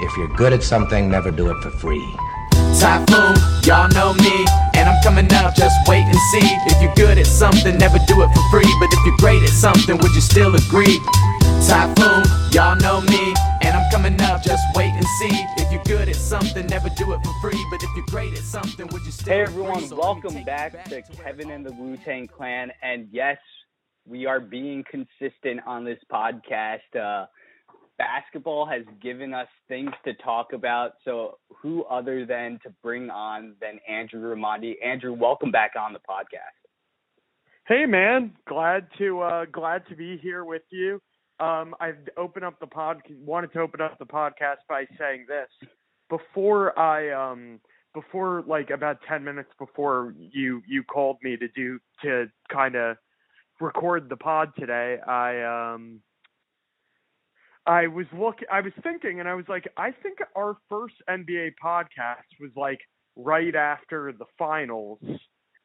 If you're good at something, never do it for free. Typhoon, y'all know me, and I'm coming up, just wait and see. If you're good at something, never do it for free. But if you're great at something, would you still agree? Typhoon, y'all know me, and I'm coming up, just wait and see. If you're good at something, never do it for free. But if you're great at something, would you still Hey everyone, So welcome take back to to Kevin and the Wu Tang Clan. And yes, we are being consistent on this podcast. Uh, basketball has given us things to talk about. So, who other than to bring on than Andrew Ramondi? Andrew, welcome back on the podcast. Hey man, glad to uh glad to be here with you. Um I've opened up the pod wanted to open up the podcast by saying this. Before I um before like about 10 minutes before you you called me to do to kind of record the pod today, I um I was look I was thinking and I was like I think our first NBA podcast was like right after the finals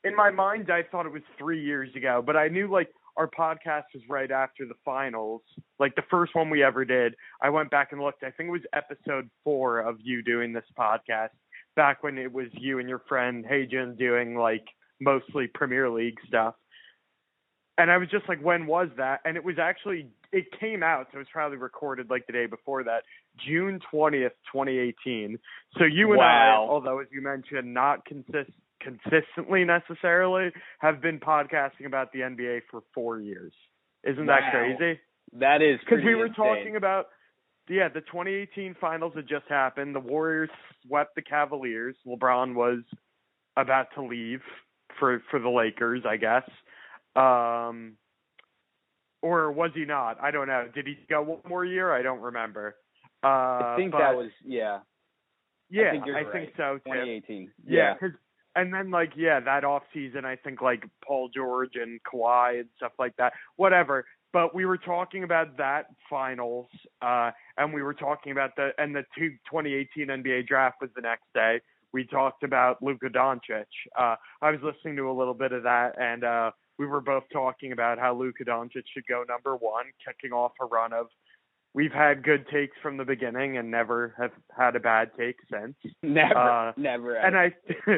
in my mind I thought it was three years ago, but I knew like our podcast was right after the finals, like the first one we ever did. I went back and looked. I think it was episode four of you doing this podcast, back when it was you and your friend Hajan doing like mostly Premier League stuff. And I was just like, when was that? And it was actually it came out, so it was probably recorded like the day before that, June twentieth, twenty eighteen. So you and Wow. I, although as you mentioned, not consist consistently necessarily, have been podcasting about the NBA for four years. Isn't that crazy? That is Because we were insane. talking about, yeah, the 2018 finals had just happened. The Warriors swept the Cavaliers. LeBron was about to leave for for the Lakers, I guess. Um, or was he not? I don't know. Did he go one more year? I don't remember. Uh, I think but- that was yeah, yeah, I think you're right. so too. 2018. Yeah, 'cause- and then like yeah, that off season, I think like Paul George and Kawhi and stuff like that. Whatever. But we were talking about that finals, uh, and we were talking about the and the two 2018 NBA draft was the next day. We talked about Luka Doncic. Uh, I was listening to a little bit of that, and uh, we were both talking about how Luka Doncic should go number one, kicking off a run of. We've had good takes from the beginning and never have had a bad take since Never, Uh, never. and I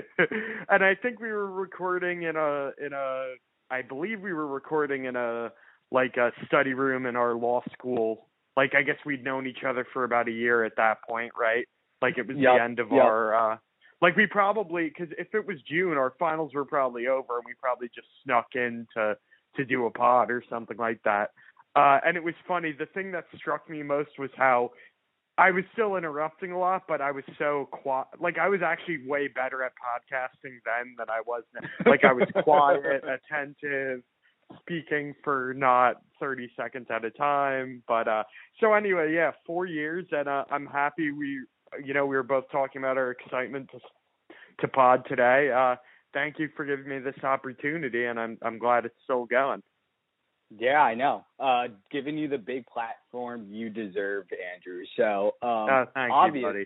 and I think we were recording in a in a I believe we were recording in a like a study room in our law school. Like I guess we'd known each other for about a year at that point, right? Like it was Yup, the end of yup. our uh like we probably cuz if it was June our finals were probably over and we probably just snuck in to to do a pod or something like that. Uh and it was funny the thing that struck me most was how I was still interrupting a lot, but I was so quiet. Like I was actually way better at podcasting then than I was now. Like I was quiet, attentive, speaking for not 30 seconds at a time. But uh so anyway, yeah, 4 years and uh, I'm happy we you know, we were both talking about our excitement to to pod today. Uh thank you for giving me this opportunity and I'm I'm glad it's still going. Yeah, I know. Uh, giving you the big platform you deserve, Andrew. So, um, uh, thank obvious, you, buddy.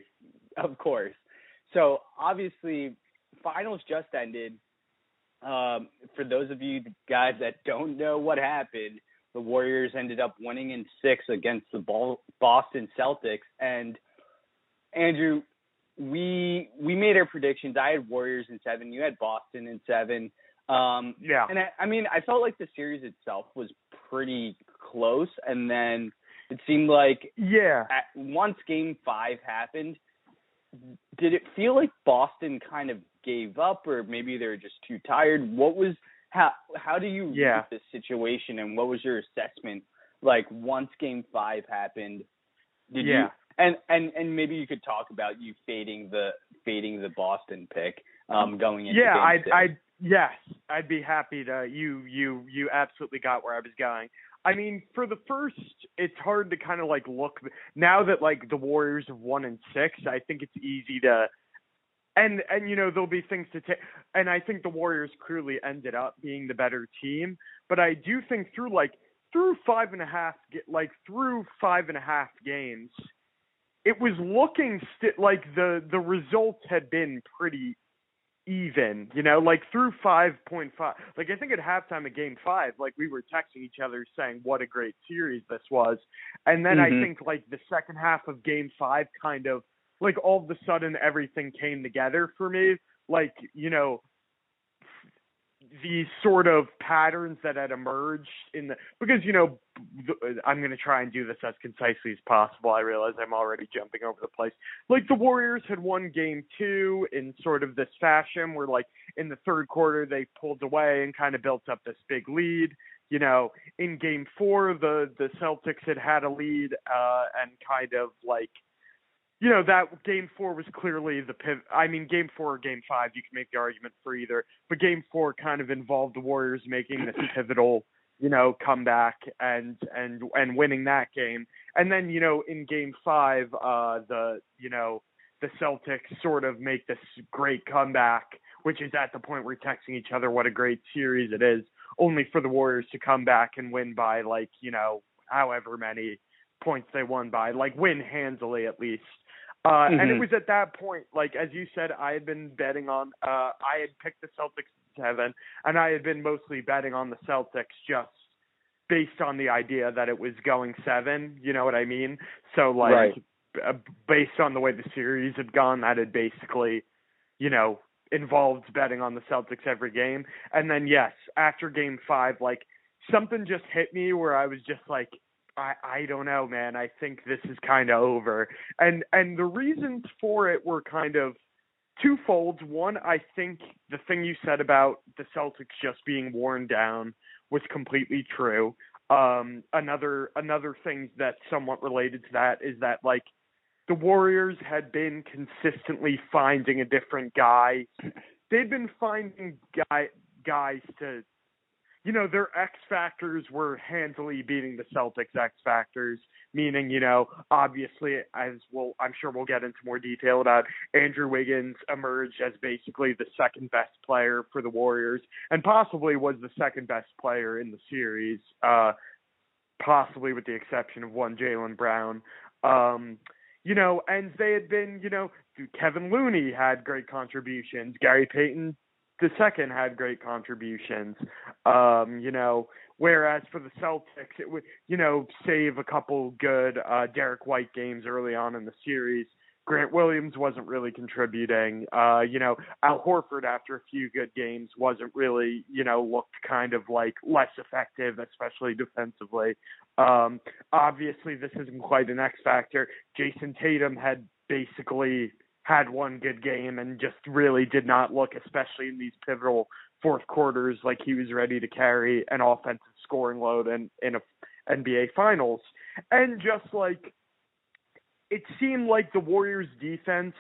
of course. So, obviously, finals just ended. Um, for those of you guys that don't know what happened, the Warriors ended up winning in six against the Boston Celtics. And Andrew, we we made our predictions. I had Warriors in seven. You had Boston in seven. Um, Yeah. and I, I mean, I felt like the series itself was pretty close, and then it seemed like Yeah. at, once Game Five happened, did it feel like Boston kind of gave up, or maybe they were just too tired? What was how how do you Yeah. read the situation, and what was your assessment like once Game Five happened? Did you Yeah. And and and maybe you could talk about you fading the fading the Boston pick um going into yeah i'd i'd yes i'd be happy to you you you absolutely got where i was going. I mean for the first it's hard to kind of like look now that like the warriors have won in six i think it's easy to and and you know there'll be things to take and i think the warriors clearly ended up being the better team but i do think through like through five and a half like through five and a half games it was looking sti- like the the results had been pretty even, you know, like through 5.5. Like I think at halftime of game 5, like we were texting each other saying what a great series this was. And then Mhm. I think like the second half of game 5 kind of like all of a sudden everything came together for me. Like, you know, these sort of patterns that had emerged in the because you know I'm going to try and do this as concisely as possible. I realize I'm already jumping over the place. Like the Warriors had won game 2 in sort of this fashion where like in the third quarter they pulled away and kind of built up this big lead. You know, in game 4 the the Celtics had had a lead uh and kind of like you know that game four was clearly the pivot. I mean, game four or game five, you can make the argument for either, but game four kind of involved the Warriors making this pivotal, you know, comeback and and and winning that game. And then you know in game five, uh, the you know the Celtics sort of make this great comeback, which is at the point we're texting each other what a great series it is, only for the Warriors to come back and win by like you know however many points they won by, like win handily at least. Uh, and it Mhm. was at that point, like as you said, I had been betting on. Uh, I had picked the Celtics seven, and I had been mostly betting on the Celtics just based on the idea that it was going seven. You know what I mean? So like, Right. b- uh, based on the way the series had gone, that had basically, you know, involved betting on the Celtics every game. And then yes, after Game Five, like something just hit me where I was just like, I I don't know, man. I think this is kind of over. And and the reasons for it were kind of twofold. One, I think the thing you said about the Celtics just being worn down was completely true. Um another another thing that's somewhat related to that is that like the Warriors had been consistently finding a different guy. They'd been finding guy guys to you know, their X factors were handily beating the Celtics X factors, meaning, you know, obviously, as we'll, I'm sure we'll get into more detail about Andrew Wiggins emerged as basically the second best player for the Warriors and possibly was the second best player in the series, uh, possibly with the exception of one Jaylen Brown. Um, you know, and they had been, you know, Kevin Looney had great contributions. Gary Payton the second had great contributions. Um, you know, whereas for the Celtics, it would, you know, save a couple good uh, Derrick White games early on in the series. Grant Williams wasn't really contributing. Uh, you know, Al Horford after a few good games wasn't really, you know, looked kind of like less effective, especially defensively. Um, obviously, this isn't quite an X factor. Jayson Tatum had basically had one good game and just really did not look, especially in these pivotal fourth quarters, like he was ready to carry an offensive scoring load in in a NBA Finals. And just like it seemed like the Warriors defense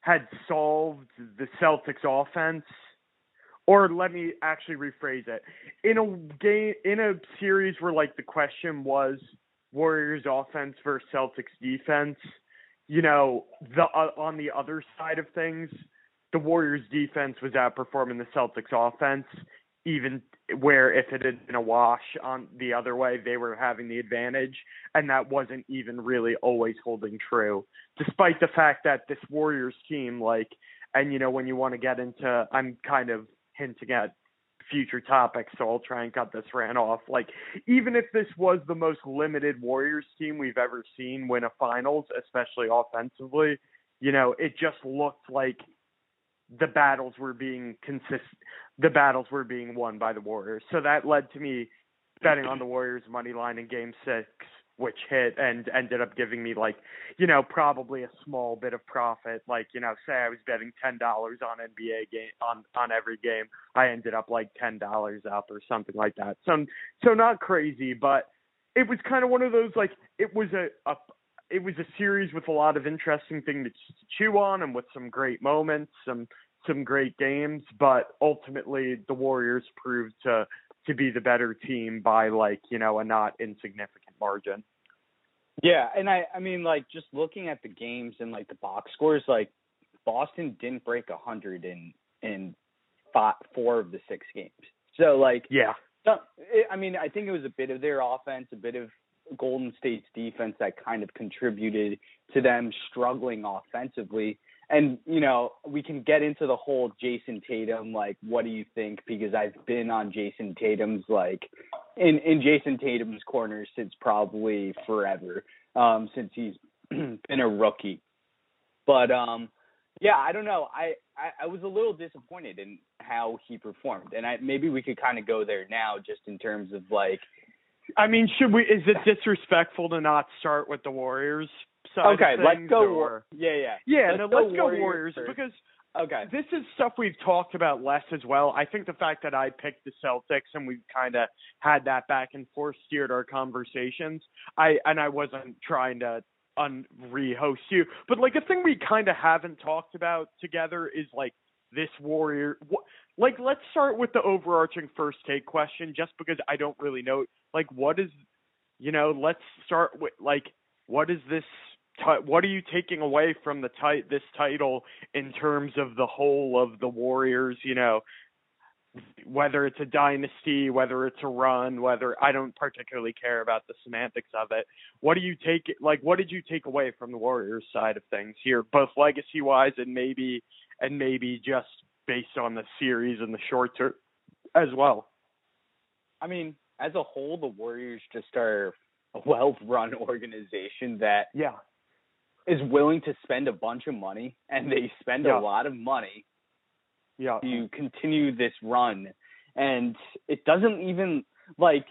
had solved the Celtics offense. Or let me actually rephrase it. In a game in a series where like the question was Warriors offense versus Celtics defense, you know, the uh, on the other side of things, the Warriors defense was outperforming the Celtics offense even where if it had been a wash on the other way, they were having the advantage, and that wasn't even really always holding true. Despite the fact that this Warriors team, like, and you know, when you want to get into, I'm kind of hinting at future topics, so I'll try and cut this rant off. Like, even if this was the most limited Warriors team we've ever seen win a finals, especially offensively, you know, it just looked like the battles were being consist the battles were being won by the Warriors. So that led to me betting on the Warriors money line in game six, which hit and ended up giving me like, you know, probably a small bit of profit. Like, you know, say I was betting ten dollars on NBA game on on every game. I ended up like ten dollars up or something like that. So so not crazy, but it was kind of one of those like it was a, a it was a series with a lot of interesting things to chew on and with some great moments, some some great games, but ultimately the Warriors proved to to be the better team by like, you know, a not insignificant margin. Yeah, and I I mean like just looking at the games and like the box scores, like Boston didn't break a hundred in in five, four of the six games. So like Yeah. it, I mean I think it was a bit of their offense, a bit of Golden State's defense that kind of contributed to them struggling offensively. And you know we can get into the whole Jayson Tatum like what do you think? Because I've been on Jayson Tatum's like in in Jayson Tatum's corner since probably forever um since he's been a rookie. But um yeah I don't know. I, I I was a little disappointed in how he performed. And I maybe we could kind of go there now just in terms of like I mean should we is it disrespectful to not start with the Warriors side okay let's go or? yeah yeah Yeah, Let's no, go let's go Warriors Warriors because okay this is stuff we've talked about less as well. I think the fact that I picked the Celtics and we've kind of had that back and forth steered our conversations. I and I wasn't trying to un re-host you, but like a thing we kind of haven't talked about together is like this Warrior. Like, let's start with the overarching first take question, just because I don't really know. Like, what is, you know, let's start with like, what is this? Ti- What are you taking away from the ti- this title in terms of the whole of the Warriors? You know, whether it's a dynasty, whether it's a run, whether I don't particularly care about the semantics of it. What do you take like what did you take away from the Warriors side of things here, both legacy wise and maybe and maybe just based on the series and the short term as well? I mean, as a whole, the Warriors just are a well-run organization that Yeah. Is willing to spend a bunch of money, and they spend Yeah. a lot of money Yeah. to continue this run. And it doesn't even like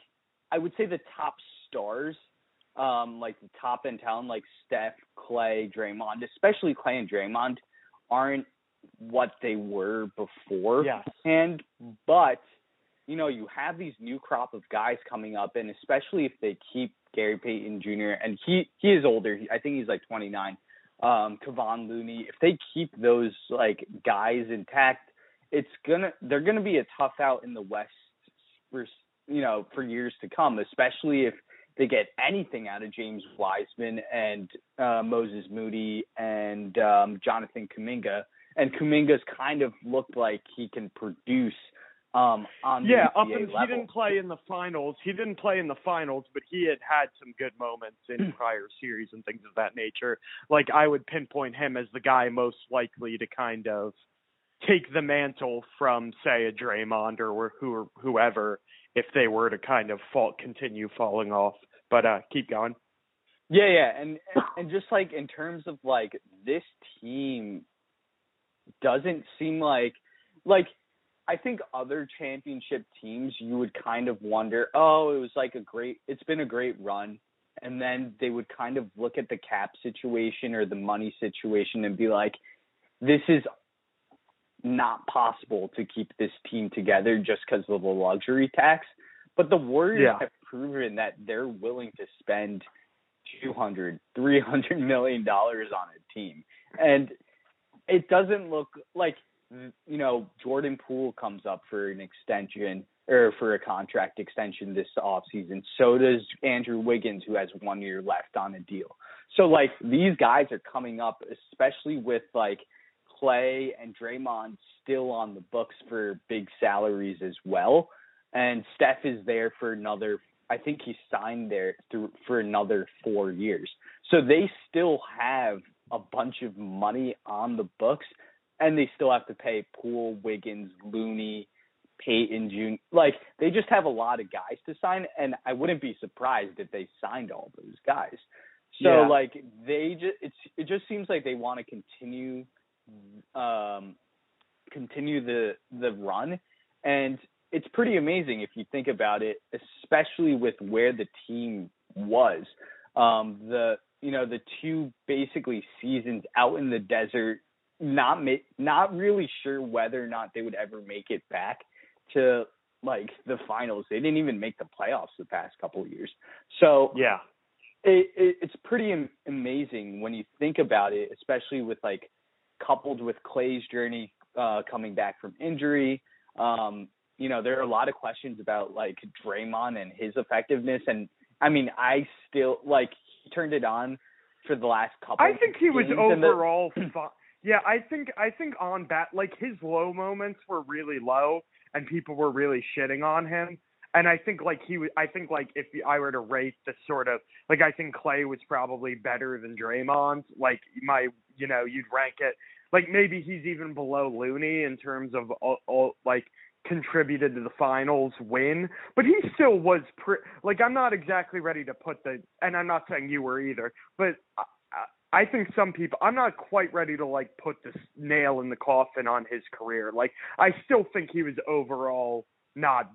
I would say the top stars, um, like the top in town, like Steph, Clay, Draymond, especially Clay and Draymond, aren't what they were before Yeah. and but you know you have these new crop of guys coming up and especially if they keep Gary Payton Jr. and he he is older He- I think he's like 29 um Kevon Looney if they keep those like guys intact it's gonna they're gonna be a tough out in the West for you know for years to come especially if they get anything out of James Wiseman and uh, Moses Moody and um, Jonathan Kuminga and Kuminga's kind of looked like he can produce um on the Yeah, up he didn't play in the finals. He didn't play in the finals, but he had had some good moments in prior series and things of that nature. Like I would pinpoint him as the guy most likely to kind of take the mantle from say a Draymond or who whoever if they were to kind of fall continue falling off. But uh keep going. Yeah, yeah, and and just like in terms of like this team doesn't seem like like I think other championship teams you would kind of wonder, oh, it was like a great it's been a great run and then they would kind of look at the cap situation or the money situation and be like this is not possible to keep this team together just because of the luxury tax. But the Warriors Yeah. have proven that they're willing to spend 200 300 million dollars on a team and it doesn't look like you know Jordan Poole comes up for an extension or for a contract extension this offseason. So does Andrew Wiggins who has 1 year left on a deal. So like these guys are coming up especially with like Clay and Draymond still on the books for big salaries as well. And Steph is there for another I think he signed there through for another four years. So they still have a bunch of money on the books, and they still have to pay Poole, Wiggins, Looney, Payton June. Like they just have a lot of guys to sign, and I wouldn't be surprised if they signed all those guys. So Yeah. like they just it's it just seems like they want to continue um continue the the run and it's pretty amazing if you think about it, especially with where the team was. Um, the you know the two basically seasons out in the desert, not ma- not really sure whether or not they would ever make it back to like the finals. They didn't even make the playoffs the past couple of years. So Yeah. it, it it's pretty am- amazing when you think about it, especially with like coupled with Clay's journey uh, coming back from injury. Um, you know, there are a lot of questions about like Draymond and his effectiveness, and I mean, I still like he turned it on for the last couple. I think he was the- overall fi- Yeah, I think I think on bat like his low moments were really low and people were really shitting on him. and I think like he was. I think like if I were to rate the sort of like I think Clay was probably better than Draymond. Like my, you know, you'd rank it like maybe he's even below Looney in terms of all, all like contributed to the finals win, but he still was pre- like I'm not exactly ready to put the and I'm not saying you were either, but uh, I, think some people I'm not quite ready to like put this nail in the coffin on his career. Like I still think he was overall not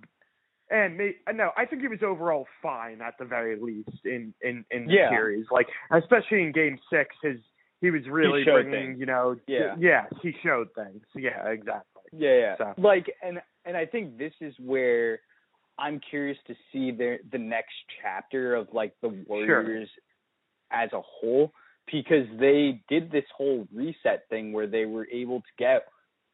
and may, no, I think he was overall fine at the very least in in in the Yeah. series. Like especially in Game Six, his he was really showed bringing things. you know Yeah. yes he showed things yeah exactly Yeah, yeah. So- Like, and and I think this is where I'm curious to see the the next chapter of like the Warriors as a whole because they did this whole reset thing where they were able to get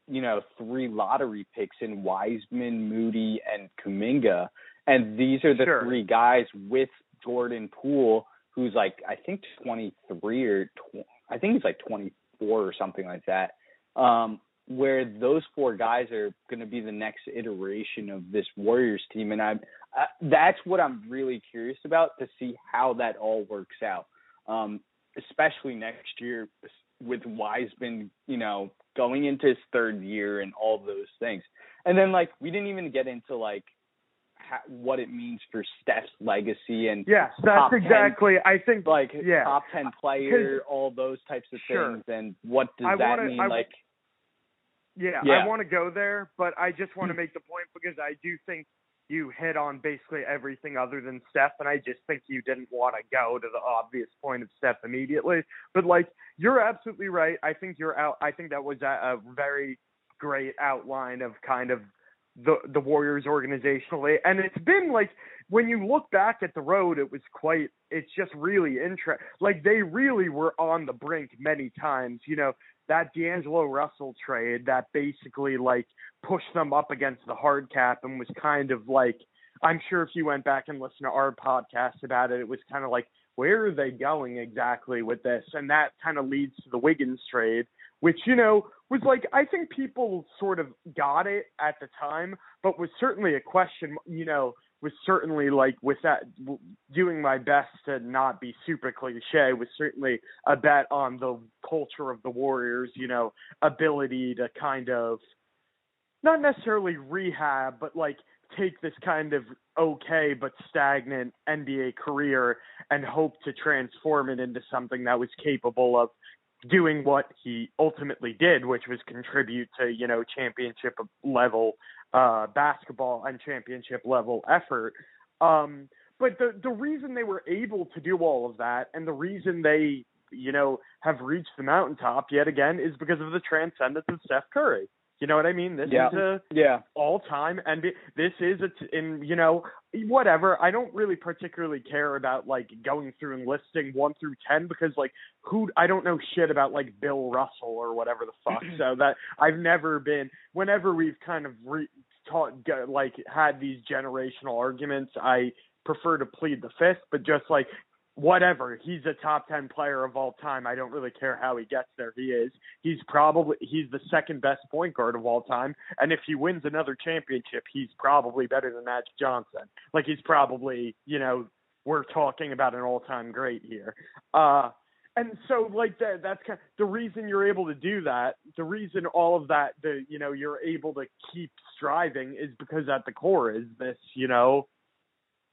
you know three lottery picks in Wiseman, Moody, and Kuminga, and these are the Sure. three guys with Jordan Poole, who's like I think 23 or tw- I think he's like 24 or something like that. Um, where those four guys are going to be the next iteration of this Warriors team, and I'm uh, that's what I'm really curious about to see how that all works out, um, especially next year with Wiseman, you know, going into his third year and all those things, and then like we didn't even get into like ha- what it means for Steph's legacy and yes Top that's 10. exactly I think like Yeah. top ten uh, player, all those types of Sure. things, and what does I that wanna- mean? I- like, Yeah, Yeah. I want to go there, but I just want to hmm. make the point because I do think you hit on basically everything other than Steph, and I just think you didn't want to go to the obvious point of Steph immediately. But like, you're absolutely right. I think you're out. I think that was a, a very great outline of kind of the the Warriors organizationally, and it's been like when you look back at the road, it was quite. It's just really interesting. Like they really were on the brink many times. You know, that D'Angelo Russell trade that basically like pushed them up against the hard cap and was kind of like I'm sure if you went back and listened to our podcast about it, it was kind of like where are they going exactly with this? And that kind of leads to the Wiggins trade, which you know was like I think people sort of got it at the time, but was certainly a question. You know, was certainly like with that doing my best to not be super cliche was certainly a bet on the culture of the Warriors, you know, ability to kind of not necessarily rehab, but like take this kind of okay but stagnant NBA career and hope to transform it into something that was capable of doing what he ultimately did, which was contribute to, you know, championship level uh basketball and championship level effort. Um but the the reason they were able to do all of that and the reason they you know have reached the mountaintop yet again is because of the transcendence of Steph Curry. You know what I mean? This Yeah. is a yeah, all time NBA. This is a t- in you know whatever. I don't really particularly care about like going through and listing one through ten because like who I don't know shit about like Bill Russell or whatever the fuck. Mm-hmm. so that I've never been. Whenever we've kind of re- taught like had these generational arguments, I prefer to plead the fifth. But just like whatever, he's a top ten player of all time. I don't really care how he gets there. He is he's probably he's the second best point guard of all time and if he wins another championship he's probably better than Magic Johnson like he's probably you know we're talking about an all-time great here uh and so like that that's kind the reason you're able to do that the reason all of that the you know you're able to keep striving is because at the core is this you know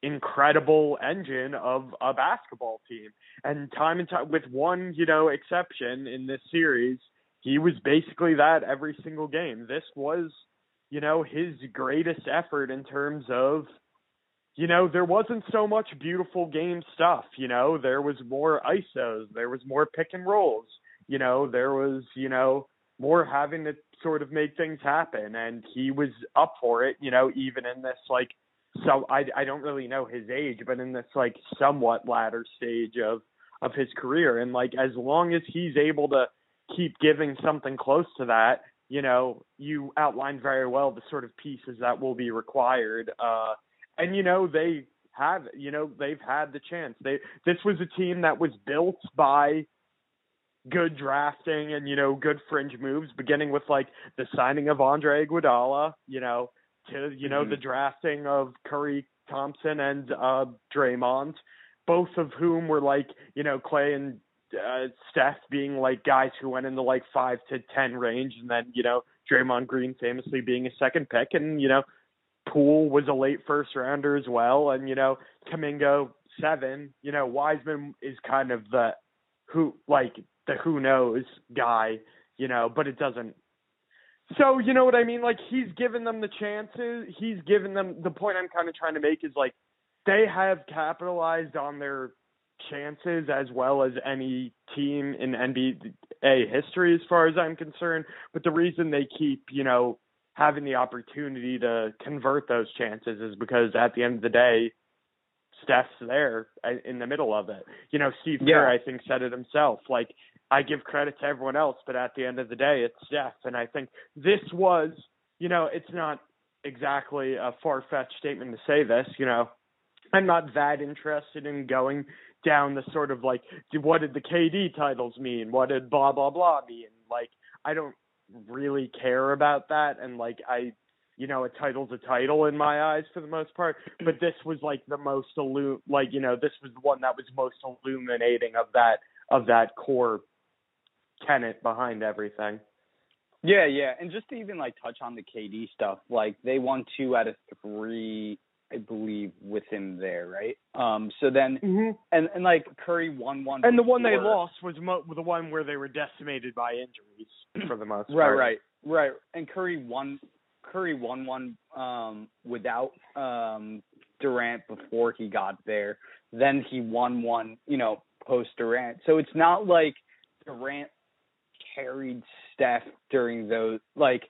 incredible engine of a basketball team. And time and time with one you know exception in this series he was basically that every single game. This was you know his greatest effort in terms of you know there wasn't so much beautiful game stuff you know there was more isos there was more pick and rolls you know there was you know more having to sort of make things happen. And he was up for it you know even in this like so I I don't really know his age, but in this like somewhat latter stage of of his career, and like as long as he's able to keep giving something close to that, you know, you outlined very well the sort of pieces that will be required. Uh, and you know they have, you know, they've had the chance. They this was a team that was built by good drafting and you know good fringe moves, beginning with like the signing of Andre Iguodala, you know to you know Mhm. the drafting of Curry, Thompson, and uh, Draymond, both of whom were like you know Clay and uh, Steph being like guys who went in the like five to ten range, and then you know Draymond Green famously being a second pick, and you know Poole was a late first rounder as well, and you know Kuminga seven. You know Wiseman is kind of the who like the who knows guy, you know, but it doesn't. So you know what I mean? Like he's given them the chances. He's given them the point I'm kind of trying to make is like they have capitalized on their chances as well as any team in NBA history as far as I'm concerned. But the reason they keep, you know, having the opportunity to convert those chances is because at the end of the day, Steph's there uh, in the middle of it. You know, Steve Kerr, I think, said it himself. Like, I give credit to everyone else, but at the end of the day, it's Steph. And I think this was, you know, it's not exactly a far fetched statement to say this. You know, I'm not that interested in going down the sort of like, what did the KD titles mean? What did blah, blah, blah mean? Like, I don't really care about that. And like, I, you know, a title's a title in my eyes for the most part. But this was like the most illu- like, you know, this was the one that was most illuminating of that of that core tenet behind everything. Yeah, yeah, and just to even like touch on the KD stuff, like they won two out of three, I believe, with him there, right? Um, so then Mm-hmm. and and like Curry won one, And the one they lost was mo- the one where they were decimated by injuries for the most Right, part. Right, right, right. And Curry won. Curry won one um, without um, Durant before he got there. Then he won one, you know, post Durant. So it's not like Durant carried Steph during those like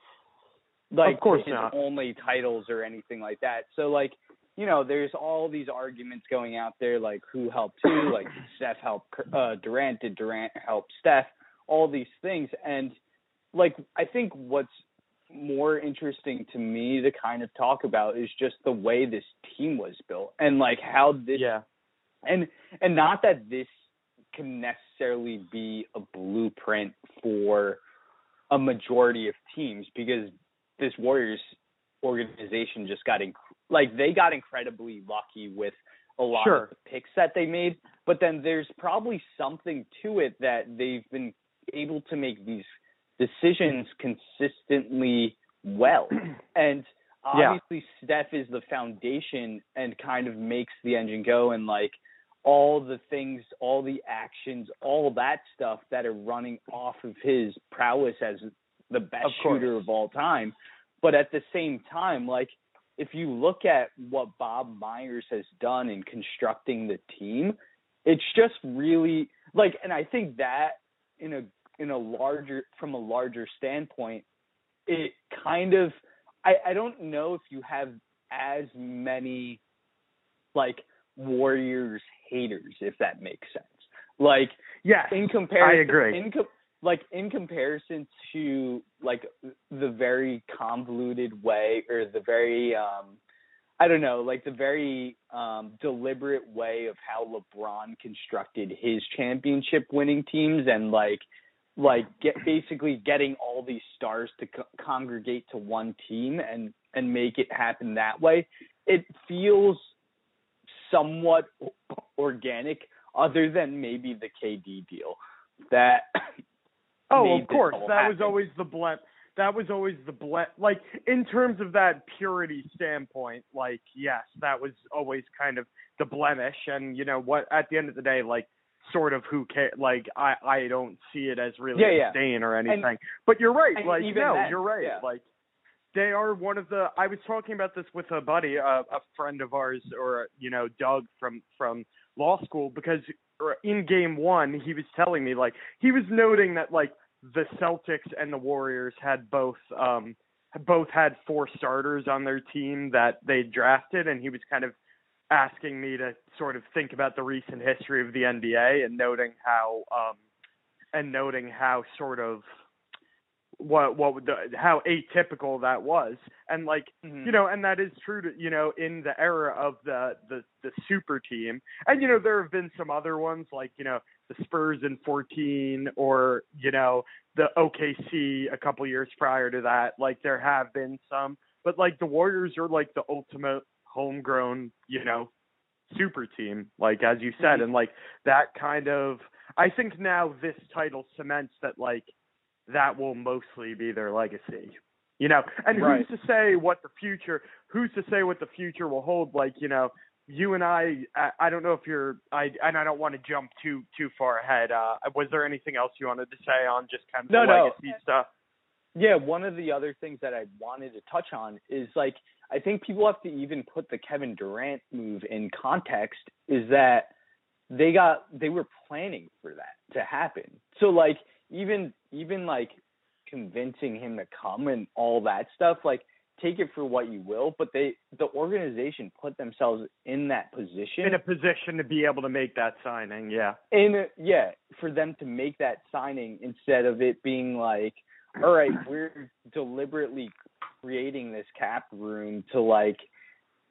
like Of course his not. only titles or anything like that. So like you know, there's all these arguments going out there like who helped who, like Steph help uh, Durant, did Durant help Steph, all these things, and like I think what's more interesting to me to kind of talk about is just the way this team was built and like how this Yeah. and and not that this can necessarily be a blueprint for a majority of teams because this Warriors organization just got inc- like they got incredibly lucky with a lot Sure. of the picks that they made, but then there's probably something to it that they've been able to make these decisions consistently well. And Yeah. obviously Steph is the foundation and kind of makes the engine go and like all the things, all the actions, all that stuff that are running off of his prowess as the best Of shooter of all time. But at the same time, like if you look at what Bob Myers has done in constructing the team, it's just really like and I think that in a in a larger from a larger standpoint, it kind of I, I don't know if you have as many like Warriors haters, if that makes sense. Like yeah, in comparison, I agree. In com- like in comparison to like the very convoluted way or the very um I don't know, like the very um deliberate way of how LeBron constructed his championship winning teams and like like get basically getting all these stars to co- congregate to one team and and make it happen that way. It feels somewhat organic other than maybe the KD deal that Oh, of course. That was always the blem. That was always the blem. Like in terms of that purity standpoint, like yes, that was always kind of the blemish. And you know what? At the end of the day, like sort of who care? Like I I don't see it as really Yeah, a yeah. stain or anything. but you're right. Like even no, then, you're right. yeah. Like they are one of the. I was talking about this with a buddy, a, a friend of ours, or you know, Doug from from law school, because er, in game one he was telling me like he was noting that like the Celtics and the Warriors had both um both had four starters on their team that they drafted, and he was kind of asking me to sort of think about the recent history of the NBA and noting how um and noting how sort of what what the how atypical that was. And like Mhm. you know and that is true to you know in the era of the the the super team. And you know there have been some other ones like you know the Spurs in 14 or you know the OKC a couple years prior to that. Like there have been some. But like the Warriors are like the ultimate homegrown, you know, super team, like as you said, and like that kind of. I think now this title cements that like that will mostly be their legacy. You know, and Right. who's to say what the future? Who's to say what the future will hold? Like you know, you and I, I, I don't know if you're, I and I don't want to jump too too far ahead. Uh, was there anything else you wanted to say on just kind of No, the no. legacy stuff? Yeah, one of the other things that I wanted to touch on is like I think people have to even put the Kevin Durant move in context is that they got they were planning for that to happen. So like even even like convincing him to come and all that stuff like take it for what you will, but they the organization put themselves in that position In a position to be able to make that signing, yeah. in yeah, for them to make that signing instead of it being like, all right, we're deliberately creating this cap room to like,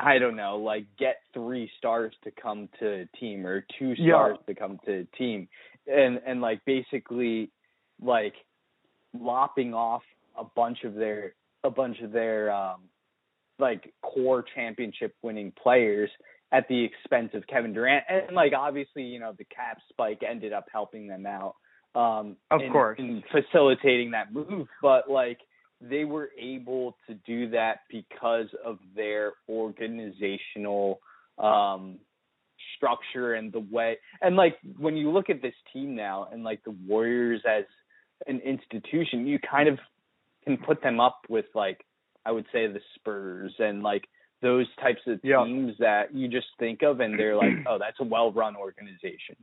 I don't know, like get three stars to come to a team or two Yeah. stars to come to a team, and and like basically like lopping off a bunch of their a bunch of their um like core championship winning players at the expense of Kevin Durant. And like obviously, you know, the cap spike ended up helping them out. Um Of in, course. in facilitating that move. But like they were able to do that because of their organizational um structure and the way and like when you look at this team now and like the Warriors as an institution, you kind of can put them up with like I would say the Spurs and like those types of Yeah. teams that you just think of and they're like, oh, that's a well-run organization.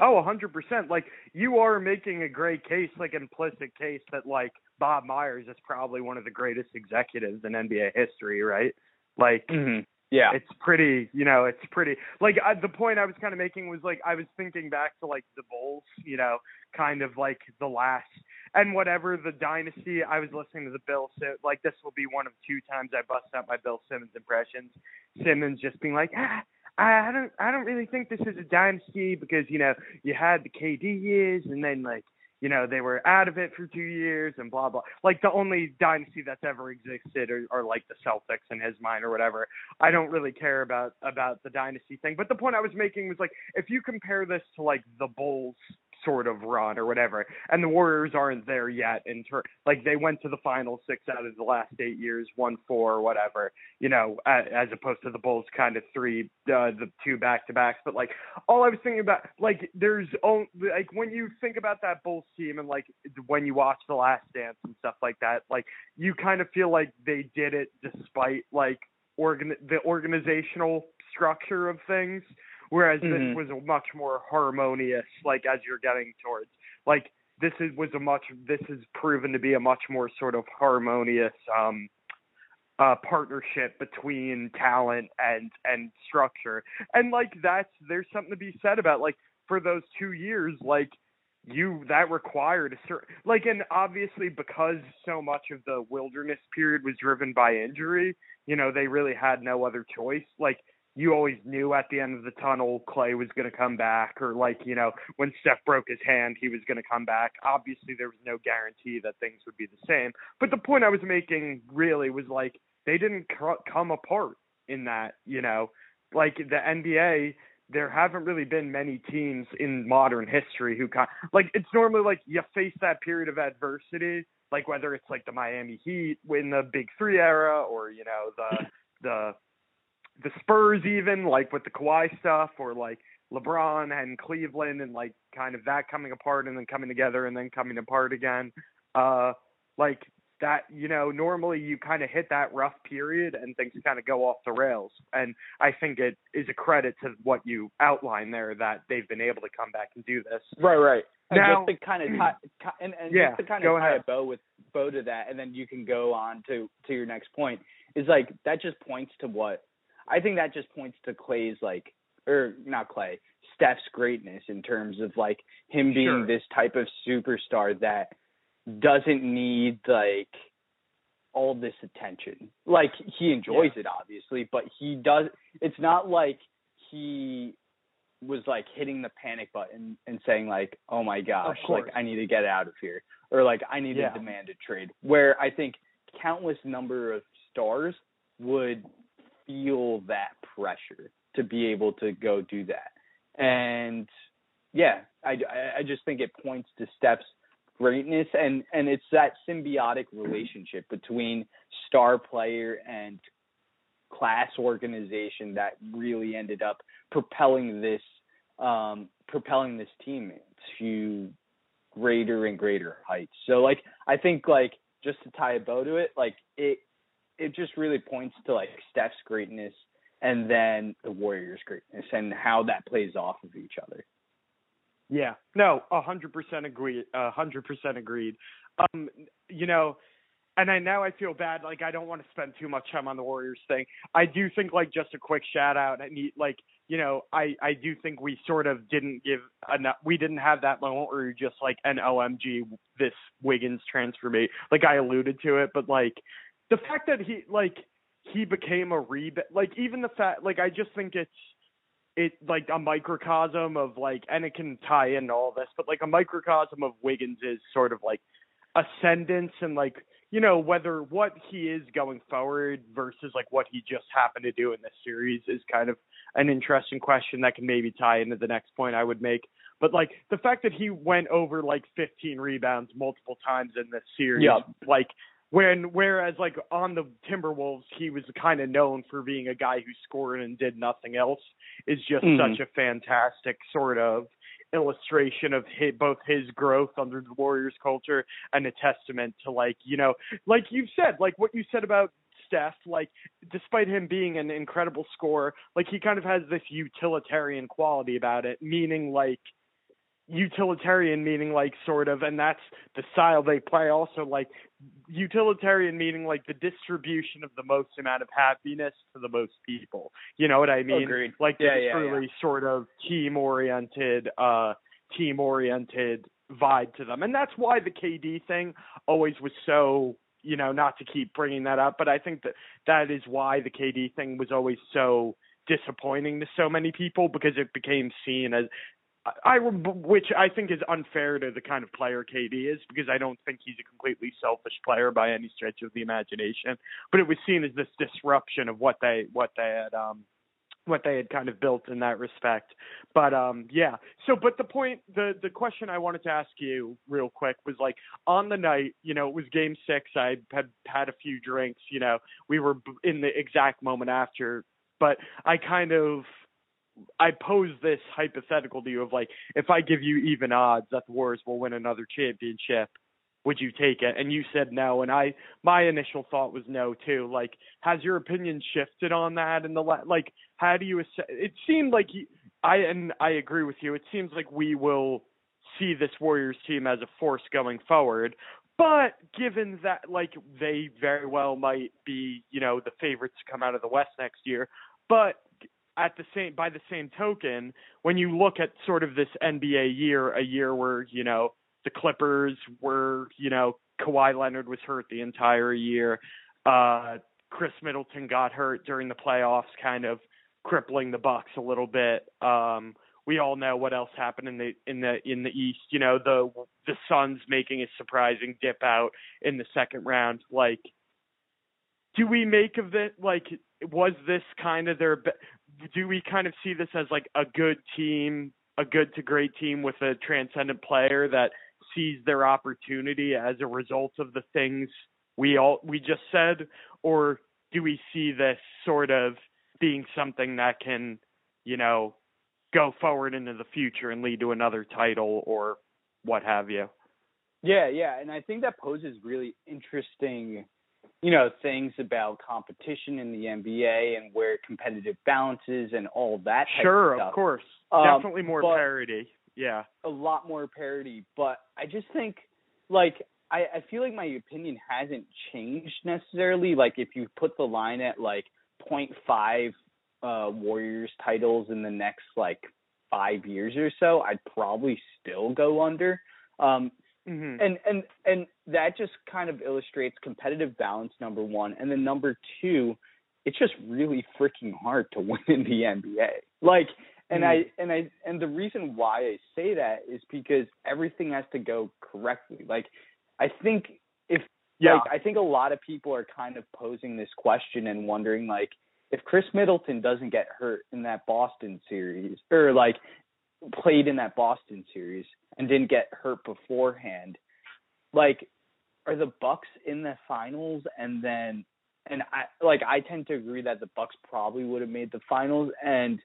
Oh, a hundred percent. Like you are making a great case, like implicit case that like Bob Myers is probably one of the greatest executives in NBA history, right? Like Mm-hmm. Yeah. it's pretty, you know, it's pretty. Like I, the point I was kind of making was like I was thinking back to like the Bulls, you know, kind of like the last and whatever the dynasty. I was listening to the Bill so like this will be one of two times I bust out my Bill Simmons impressions. Simmons just being like, ah, I don't, I don't really think this is a dynasty because you know you had the KD years and then like you know they were out of it for two years and blah blah. Like the only dynasty that's ever existed are, are like the Celtics in his mind or whatever. I don't really care about about the dynasty thing. But the point I was making was like if you compare this to like the Bulls sort of run or whatever, and the Warriors aren't there yet in ter- like they went to the final six out of the last eight years, one four or whatever, you know, as opposed to the Bulls kind of three, uh, the two back to backs. But like all I was thinking about, like there's on- like when you think about that Bulls team and like when you watch The Last Dance and stuff like that, like you kind of feel like they did it despite like organ the organizational structure of things whereas Mhm. this was a much more harmonious like as you're getting towards like this is was a much this has proven to be a much more sort of harmonious um uh partnership between talent and and structure and like that's there's something to be said about like for those 2 years like you that required a certain like and obviously because so much of the wilderness period was driven by injury you know they really had no other choice like you always knew at the end of the tunnel Clay was going to come back or like you know when Steph broke his hand he was going to come back. Obviously there was no guarantee that things would be the same but the point I was making really was like they didn't co- come apart in that you know? Like the NBA there haven't really been many teams in modern history who kind like it's normally like you face that period of adversity like whether it's like the Miami Heat in the Big 3 era or you know the the the Spurs even like with the Kawhi stuff or like LeBron and Cleveland and like kind of that coming apart and then coming together and then coming apart again. Uh like that you know normally you kind of hit that rough period and things kind of go off the rails and I think it is a credit to what you outlined there that they've been able to come back and do this. Right, right. And just to kind of tie, ti- and, and Yeah, just to kind of tie ahead. a bow with bow to that, and then you can go on to to your next point. Is like that just points to what I think that just points to Clay's like, or not Clay, Steph's greatness in terms of like him being Sure. this type of superstar that doesn't need like all this attention. Like he enjoys it obviously, but he does it's not like he was like hitting the panic button and saying like, "Oh my gosh, like. I need to get out of here," or like I need Yeah. to demand a trade. Where I think countless number of stars would feel that pressure to be able to go do that. And yeah, I, I just think it points to Steph's greatness and and it's that symbiotic relationship between star player and class organization that really ended up propelling this um propelling this team to greater and greater heights. So like I think like just to tie a bow to it, like it it just really points to like Steph's greatness and then the Warriors' greatness and how that plays off of each other. Yeah, no, a hundred percent agreed. A hundred percent agreed. Um, you know, and I now I feel bad. Like I don't want to spend too much time on the Warriors thing. I do think like just a quick shout out. I need like you know I I do think we sort of didn't give enough. We didn't have that moment where you're just like an OMG this Wiggins transfer me. Like I alluded to it, but like the fact that he like he became a rebound. Like even the fact like I just think it's it like a microcosm of like and it can tie in all this, but like a microcosm of Wiggins is sort of like ascendance and like you know whether what he is going forward versus like what he just happened to do in this series is kind of an interesting question that can maybe tie into the next point I would make. But like the fact that he went over like 15 rebounds multiple times in this series, yep. like when whereas like on the Timberwolves, he was kind of known for being a guy who scored and did nothing else. Is just mm-hmm. such a fantastic sort of illustration of his, both his growth under the Warriors culture and a testament to like you know like you've said like what you said about Steph like despite him being an incredible scorer like he kind of has this utilitarian quality about it meaning like utilitarian meaning like sort of and that's the style they play also like utilitarian meaning like the distribution of the most amount of happiness to the most people you know what i mean Agreed. like yeah, yeah, really yeah. sort of team oriented uh team oriented vibe to them and that's why the kd thing always was so you know not to keep bringing that up but i think that that is why the kd thing was always so disappointing to so many people because it became seen as I which I think is unfair to the kind of player KD is because I don't think he's a completely selfish player by any stretch of the imagination. But it was seen as this disruption of what they what they had um what they had kind of built in that respect. But um yeah. So but the point the the question I wanted to ask you real quick was like on the night, you know, it was game 6. I had had a few drinks, you know. We were in the exact moment after, but I kind of I pose this hypothetical to you of like, if I give you even odds that the Warriors will win another championship, would you take it? And you said no, and I my initial thought was no too. Like, has your opinion shifted on that? And the like, how do you? Ass- It seemed like you, I and I agree with you. It seems like we will see this Warriors team as a force going forward. But given that, like, they very well might be, you know, the favorites to come out of the West next year. But at the same by the same token, when you look at sort of this NBA year, a year where you know the Clippers were, you know, Kawhi Leonard was hurt the entire year, uh, Khris Middleton got hurt during the playoffs, kind of crippling the Bucks a little bit. Um, we all know what else happened in the in the in the East. You know, the the Suns making a surprising dip out in the second round. Like, do we make of it? Like, was this kind of their do we kind of see this as like a good team, a good to great team with a transcendent player that sees their opportunity as a result of the things we all we just said, or do we see this sort of being something that can, you know, go forward into the future and lead to another title or what have you? Yeah, yeah, and I think that poses really interesting you know, things about competition in the NBA and where competitive balances and all that. sure, of, of, course. Um, Definitely more parity. Yeah. A lot more parity. But I just think, like, I, I feel like my opinion hasn't changed necessarily. Like, if you put the line at, like, 0.5 uh, Warriors titles in the next, like, five years or so, I'd probably still go under. Um, Mm-hmm. And and and that just kind of illustrates competitive balance number one, and then number two, it's just really freaking hard to win in the NBA. Like, and mm-hmm. I and I and the reason why I say that is because everything has to go correctly. Like, I think if Yeah. like I think a lot of people are kind of posing this question and wondering like if Khris Middleton doesn't get hurt in that Boston series or like played in that Boston series and didn't get hurt beforehand, like are the Bucks in the finals and then and I like I tend to agree that the Bucks probably would have made the finals and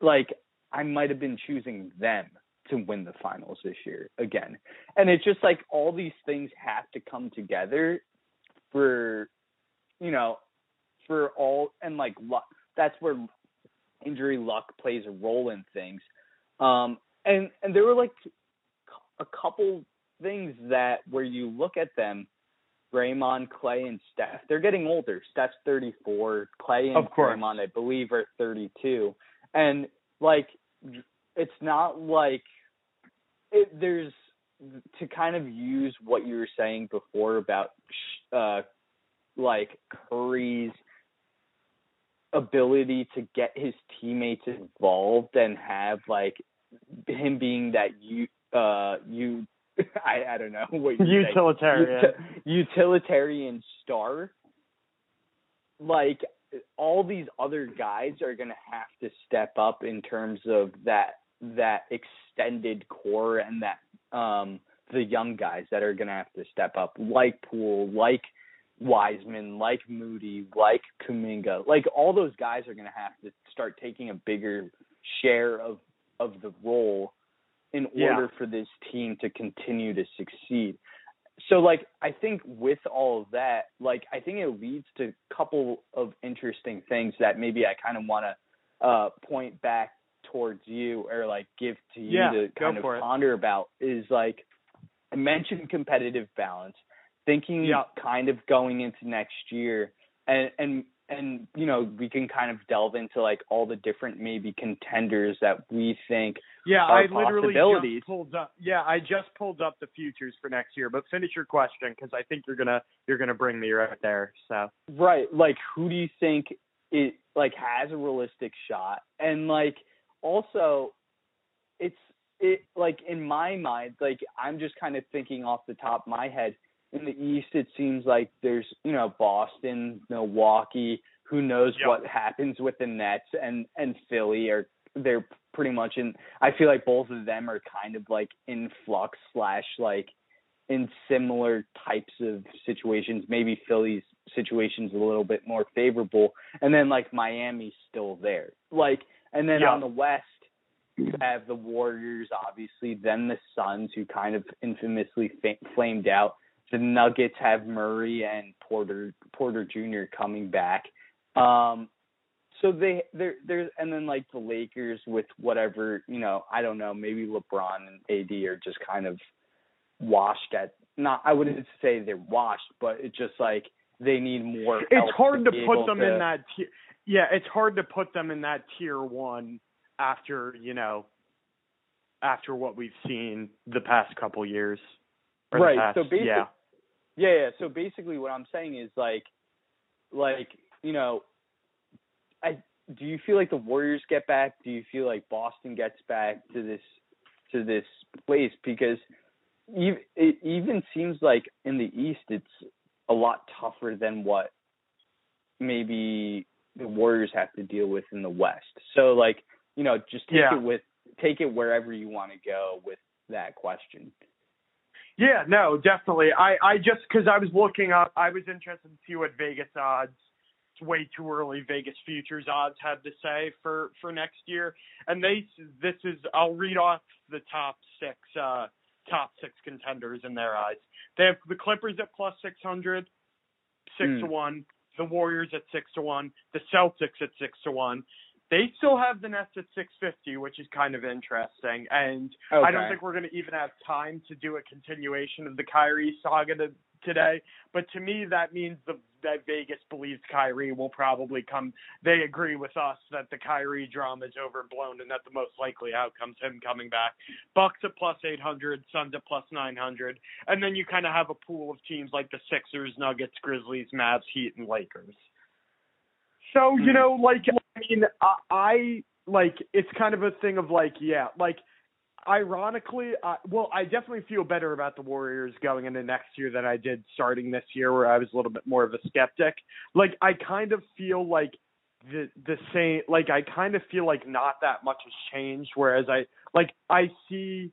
like I might have been choosing them to win the finals this year again. And it's just like all these things have to come together for you know for all and like luck that's where injury luck plays a role in things. Um and and there were like a couple things that where you look at them Draymond, Clay, and Steph, they're getting older. Steph's 34. Clay and. Draymond, I believe, are 32. And like, it's not like it, there's to kind of use what you were saying before about uh like Curry's ability to get his teammates involved and have like him being that you uh you I I don't know what Utilitarian. uti- utilitarian star like all these other guys are going to have to step up in terms of that that extended core and that um the young guys that are going to have to step up like Poole like Wiseman like Moody like Kuminga like all those guys are going to have to start taking a bigger share of of the role in Yeah. order for this team to continue to succeed. So like I think with all of that, like I think it leads to a couple of interesting things that maybe I kind of want to uh point back towards you or like give to you Yeah, to kind of for it. ponder about is like I mentioned competitive balance, thinking Yeah. kind of going into next year and and and you know we can kind of delve into like all the different maybe contenders that we think Yeah, I literally possibilities. just pulled up. Yeah, I just pulled up the futures for next year. But finish your question because I think you're gonna you're gonna bring me right there. So Right. Like who do you think it like has a realistic shot? And like also it's it like in my mind, like I'm just kind of thinking off the top of my head. In the East it seems like there's, you know, Boston, Milwaukee, who knows Yep. what happens with the Nets and and Philly are they're pretty much in I feel like both of them are kind of like in flux slash like in similar types of situations. Maybe Philly's situation's a little bit more favorable, and then like Miami's still there. Like, and then Yeah. on the West, you have the Warriors, obviously, then the Suns, who kind of infamously fa- flamed out. The Nuggets have Murray and Porter Porter Jr. coming back. Um, so they there there's and then like the Lakers with whatever you know I don't know maybe LeBron and AD are just kind of washed at not I wouldn't say they're washed but it's just like they need more it's hard to be put them to- in that tier. Yeah, it's hard to put them in that tier one after you know after what we've seen the past couple years. Right, past- so basically, yeah, Yeah, yeah. So basically, what I'm saying is like, like you know, I do you feel like the Warriors get back? Do you feel like Boston gets back to this to this place? Because it even seems like in the East, it's a lot tougher than what maybe the Warriors have to deal with in the West. So like, you know, just take Yeah. it with take it wherever you want to go with that question. Yeah, no, definitely. I I just because I was looking up, I was interested to see what Vegas odds. It's way too early. Vegas futures odds had to say for for next year, and they this is I'll read off the top six uh top six contenders in their eyes. They have the Clippers at plus six hundred, six Hmm. to one. The Warriors at six to one. The Celtics at six to one. They still have the Nets at six fifty, which is kind of interesting. And I don't think we're going to even have time to do a continuation of the Kyrie saga to, today. But to me, that means the, that Vegas believes Kyrie will probably come. They agree with us that the Kyrie drama is overblown and that the most likely outcome is him coming back. Bucks at plus 800, Suns at plus 900. And then you kind of have a pool of teams like the Sixers, Nuggets, Grizzlies, Mavs, Heat, and Lakers. So, you Hmm. know, like, mean, I, I like, it's kind of a thing of like, yeah, like, ironically, uh, well, I definitely feel better about the Warriors going into next year than I did starting this year, where I was a little bit more of a skeptic. Like, I kind of feel like the the same. Like, I kind of feel like not that much has changed. Whereas I like I see.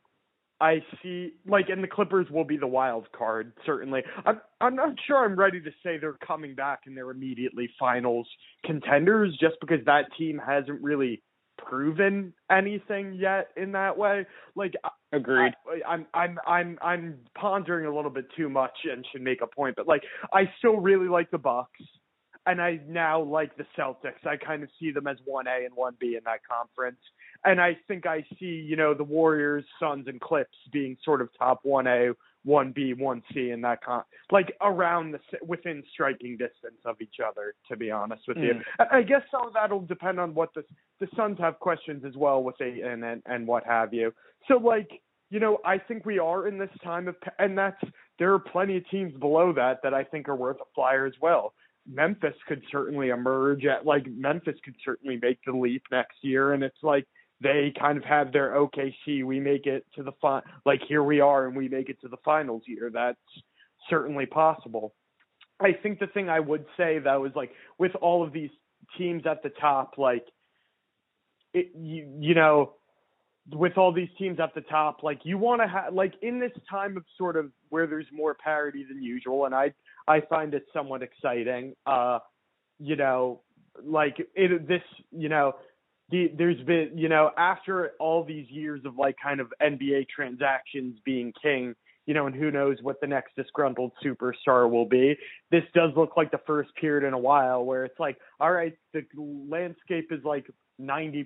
I see, like, and the Clippers will be the wild card certainly. I'm I'm not sure I'm ready to say they're coming back and they're immediately finals contenders, just because that team hasn't really proven anything yet in that way. Like agreed. I, I'm I'm I'm I'm pondering a little bit too much and should make a point, but like I still really like the Bucks and I now like the Celtics. I kind of see them as 1A and 1B in that conference. And I think I see, you know, the Warriors, Suns and Clips being sort of top 1A, 1B, 1C in that con like around the within striking distance of each other to be honest with mm. you. I guess some of that'll depend on what the the Suns have questions as well with a and and, and what have you. So like you know, I think we are in this time of, and that's there are plenty of teams below that that I think are worth a flyer as well. Memphis could certainly emerge at like Memphis could certainly make the leap next year, and it's like they kind of have their OKC. We make it to the fin like here we are, and we make it to the finals here. That's certainly possible. I think the thing I would say though is like with all of these teams at the top, like it, you, you know, with all these teams at the top, like you want to have like in this time of sort of where there's more parity than usual, and I I find it somewhat exciting. Uh, you know, like it this you know the, there's been, you know, after all these years of like kind of NBA transactions being king, you know, and who knows what the next disgruntled superstar will be. This does look like the first period in a while where it's like, all right, the landscape is like 90%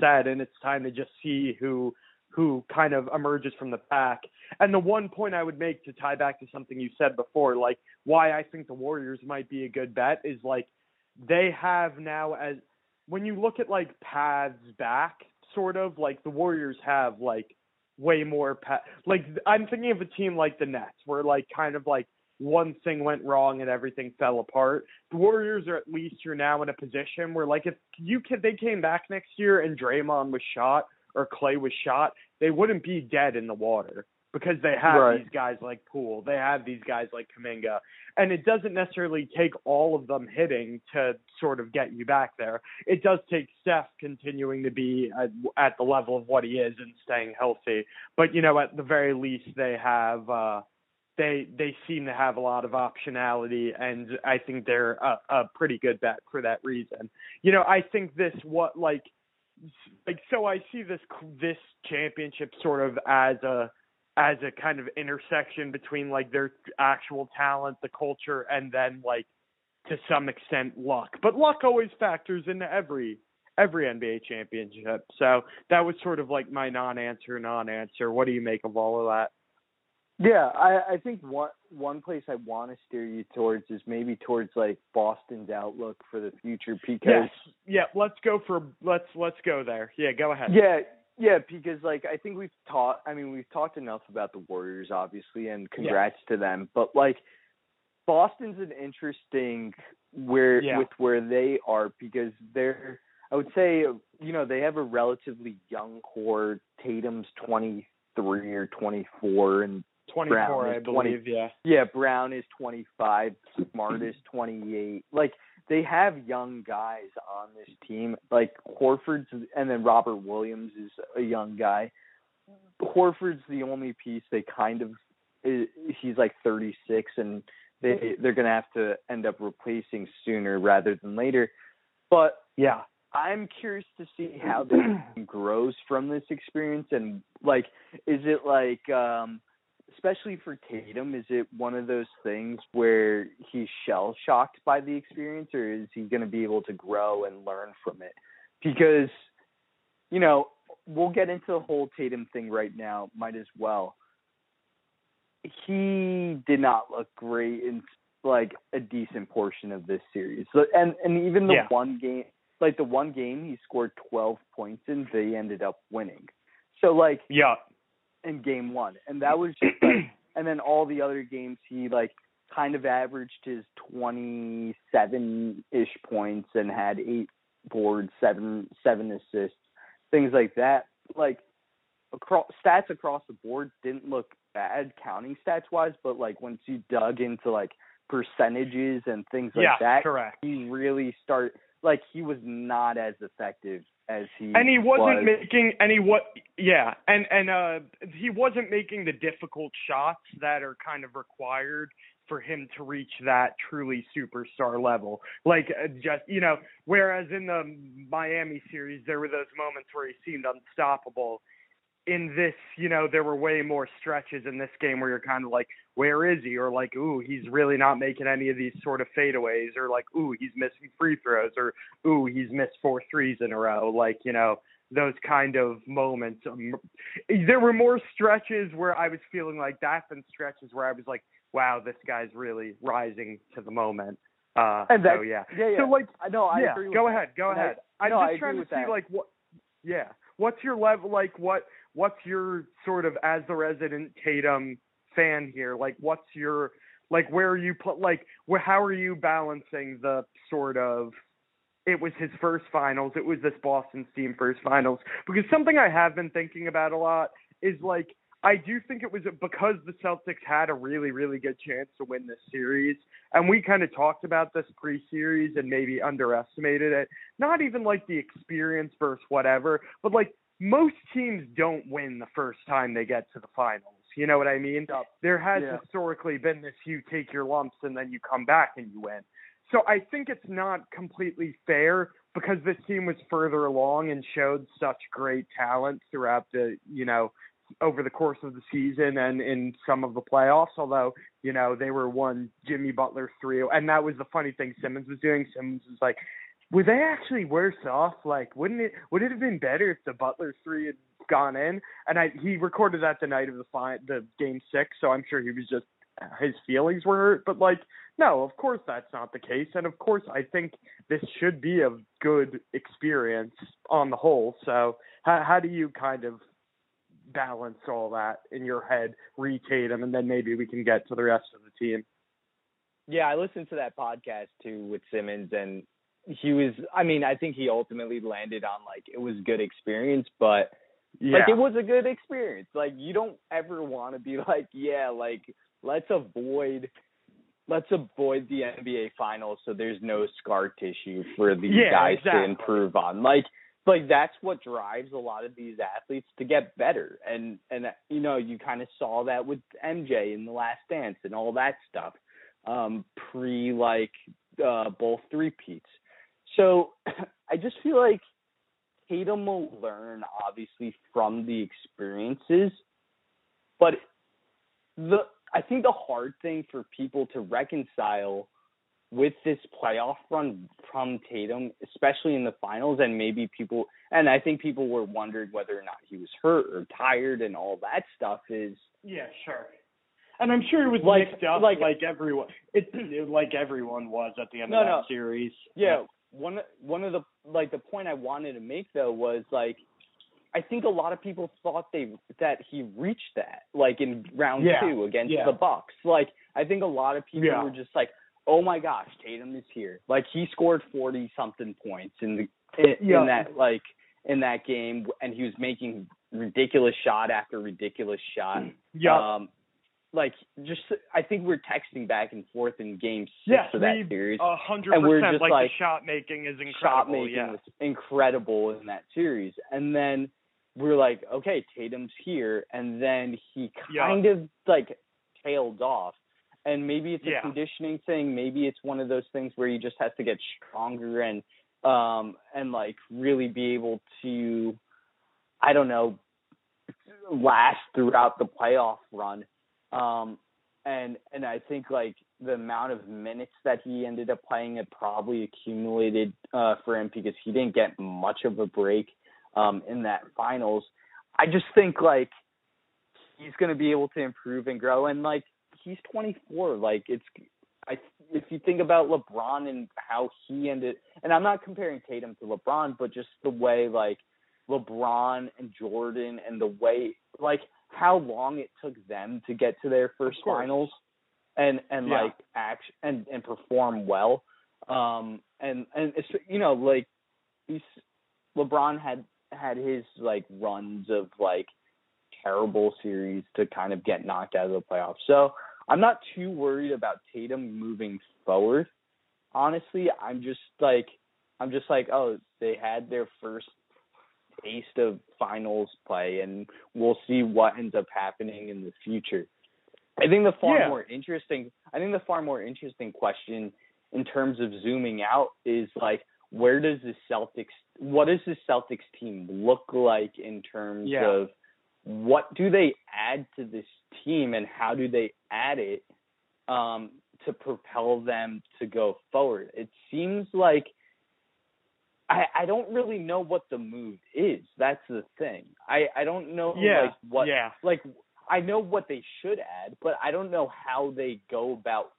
set and it's time to just see who who kind of emerges from the pack. And the one point I would make to tie back to something you said before, like why I think the Warriors might be a good bet is like they have now as when you look at like paths back, sort of like the Warriors have like way more pa- like I'm thinking of a team like the Nets where like kind of like one thing went wrong and everything fell apart. The Warriors are at least you're now in a position where like if you could they came back next year and Draymond was shot or Clay was shot, they wouldn't be dead in the water because they have right. these guys like Poole, they have these guys like Kuminga, and it doesn't necessarily take all of them hitting to sort of get you back there. It does take Steph continuing to be at, at the level of what he is and staying healthy, but you know at the very least they have. uh they they seem to have a lot of optionality and I think they're a, a pretty good bet for that reason. You know, I think this what like like so I see this this championship sort of as a as a kind of intersection between like their actual talent, the culture, and then like to some extent luck. But luck always factors into every every NBA championship. So that was sort of like my non-answer, non-answer. What do you make of all of that? Yeah, I, I think one one place I want to steer you towards is maybe towards like Boston's outlook for the future because yes, yeah, let's go for let's let's go there. Yeah, go ahead. Yeah, yeah, because like I think we've talked. I mean, we've talked enough about the Warriors, obviously, and congrats yeah. to them. But like, Boston's an interesting where yeah. with where they are because they're. I would say you know they have a relatively young core. Tatum's twenty three or twenty four, and 24, I 20, believe. Yeah. Yeah, Brown is twenty five. Smart is twenty eight. Like they have young guys on this team. Like Horford's, and then Robert Williams is a young guy. Horford's the only piece they kind of. He's like 36, and they they're gonna have to end up replacing sooner rather than later. But yeah, I'm curious to see how this grows from this experience, and like, is it like um especially for Tatum, is it one of those things where he's shell shocked by the experience, or is he going to be able to grow and learn from it? Because, you know, we'll get into the whole Tatum thing right now. Might as well. He did not look great in like a decent portion of this series, so, and and even the yeah. one game, like the one game he scored twelve points in, they ended up winning. So like, yeah, in game one, and that was just like, and then all the other games he like kind of averaged his twenty seven ish points and had eight boards, seven seven assists, things like that. Like across stats across the board didn't look bad counting stats wise, but like once you dug into like percentages and things like yeah, that, correct. he really start like he was not as effective as he and he wasn't was. making any what yeah and and uh he wasn't making the difficult shots that are kind of required for him to reach that truly superstar level like uh, just you know whereas in the Miami series there were those moments where he seemed unstoppable in this, you know, there were way more stretches in this game where you're kind of like, where is he? Or like, ooh, he's really not making any of these sort of fadeaways, or like, ooh, he's missing free throws, or ooh, he's missed four threes in a row. Like, you know, those kind of moments. Um, there were more stretches where I was feeling like that than stretches where I was like, wow, this guy's really rising to the moment. Uh, And that, so yeah. yeah, yeah. So like, I know, I yeah, agree. With go that. ahead, go And ahead. I'm no, just I trying to see that. like what, yeah, what's your level? Like what, what's your sort of as the resident Tatum fan here? Like what's your like where are you put like how are you balancing the sort of it was his first finals, it was this Boston team first finals because something I have been thinking about a lot is like I do think it was because the Celtics had a really, really good chance to win this series. And we kind of talked about this pre series and maybe underestimated it. Not even like the experience versus whatever, but like most teams don't win the first time they get to the finals. You know what I mean? Yep. There has Yeah. historically been this you take your lumps and then you come back and you win. So I think it's not completely fair because this team was further along and showed such great talent throughout the, you know, over the course of the season and in some of the playoffs, although, you know, they were one Jimmy Butler three and that was the funny thing Simmons was doing. Simmons was like, were they actually worse off? Like, wouldn't it would it have been better if the Butler three had gone in? And I he recorded that the night of the fi- the game six, so I'm sure he was just his feelings were hurt. But like, no, of course that's not the case, and of course I think this should be a good experience on the whole. So how how do you kind of balance all that in your head, retate them, and then maybe we can get to the rest of the team. Yeah, I listened to that podcast too with Simmons, and he was. I mean, I think he ultimately landed on like it was good experience, but Yeah. like it was a good experience. Like you don't ever want to be like, yeah, like let's avoid. Let's avoid the NBA finals so there's no scar tissue for these Yeah, guys exactly. to improve on. Like like that's what drives a lot of these athletes to get better. And and you know, you kind of saw that with MJ in the last dance and all that stuff. Um pre like uh both three peats. So I just feel like Tatum will learn obviously from the experiences, but the I think the hard thing for people to reconcile with this playoff run from Tatum, especially in the finals, and maybe people, and I think people were wondering whether or not he was hurt or tired and all that stuff is Yeah, sure. And I'm sure it was Like- mixed up like- like, everyone. It, it like everyone was at the end No, of that no. series. yeah one one of the like the point I wanted to make though was like I think a lot of people thought they that he reached that like in round Yeah, two against yeah. the Bucks. Like I think a lot of people Yeah. were just like, oh my gosh, Tatum is here. Like he scored forty something points in the in, in that like in that game, and he was making ridiculous shot after ridiculous shot. Yeah. Um, like just I think we're texting back and forth in game six yes, of that series a hundred And we're percent just like, like, the shot making is incredible. shot making yeah. was incredible in that series. And then we're like, okay, Tatum's here, and then he Yeah. kind of like tailed off. And maybe it's a Yeah. conditioning thing. Maybe it's one of those things where he just has to get stronger and um and like really be able to, I don't know, last throughout the playoff run. Um, and and I think like the amount of minutes that he ended up playing it probably accumulated uh, for him because he didn't get much of a break um, in that finals. I just think like he's going to be able to improve and grow, and like he's 24. Like it's I if you think about LeBron and how he ended, and I'm not comparing Tatum to LeBron, but just the way like LeBron and Jordan and the way like how long it took them to get to their first finals and and Yeah. like act and and perform well um and and it's you know like he's LeBron had had his like runs of like terrible series to kind of get knocked out of the playoffs. So I'm not too worried about Tatum moving forward. Honestly, I'm just like I'm just like, oh, they had their first taste of finals play and we'll see what ends up happening in the future. I think the far Yeah. more interesting I think the far more interesting question in terms of zooming out is like where does the Celtics what does the Celtics team look like in terms Yeah. of what do they add to this team and how do they add it um, to propel them to go forward? It seems like I, I don't really know what the move is. That's the thing. I, I don't know Yeah. like what yeah. like I know what they should add, but I don't know how they go about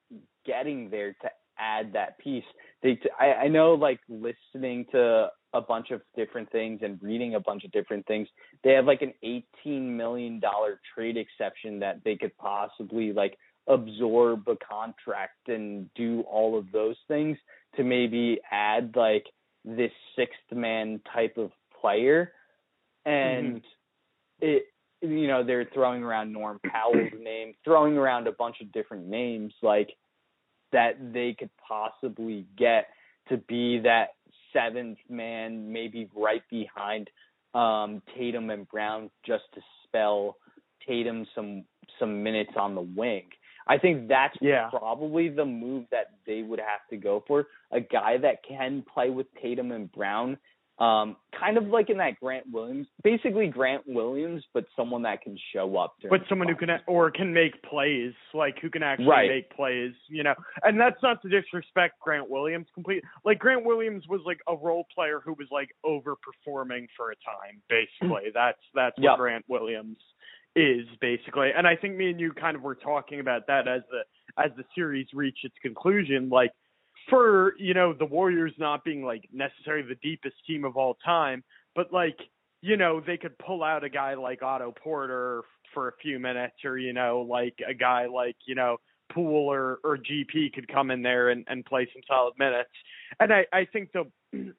getting there to add that piece. They I, I know like listening to a bunch of different things and reading a bunch of different things. They have like an 18 million dollar trade exception that they could possibly like absorb a contract and do all of those things to maybe add like this sixth man type of player and it you know they're throwing around Norm Powell's name, throwing around a bunch of different names like that they could possibly get to be that seventh man, maybe right behind um, Tatum and Brown, just to spell Tatum some some minutes on the wing. I think that's Yeah. probably the move that they would have to go for. A guy that can play with Tatum and Brown um, kind of like in that Grant Williams, basically Grant Williams, but someone that can show up. during but someone who can or can make plays, like who can actually Right. make plays, you know. And that's not to disrespect Grant Williams complete. Like Grant Williams was like a role player who was like overperforming for a time, basically. that's that's what Yep. Grant Williams is basically. And I think me and you kind of were talking about that as the as the series reached its conclusion, like for, you know, the Warriors not being like necessarily the deepest team of all time, but like you know, they could pull out a guy like Otto Porter for a few minutes, or you know, like a guy like you know Poole or or GP could come in there and, and play some solid minutes. And I I think the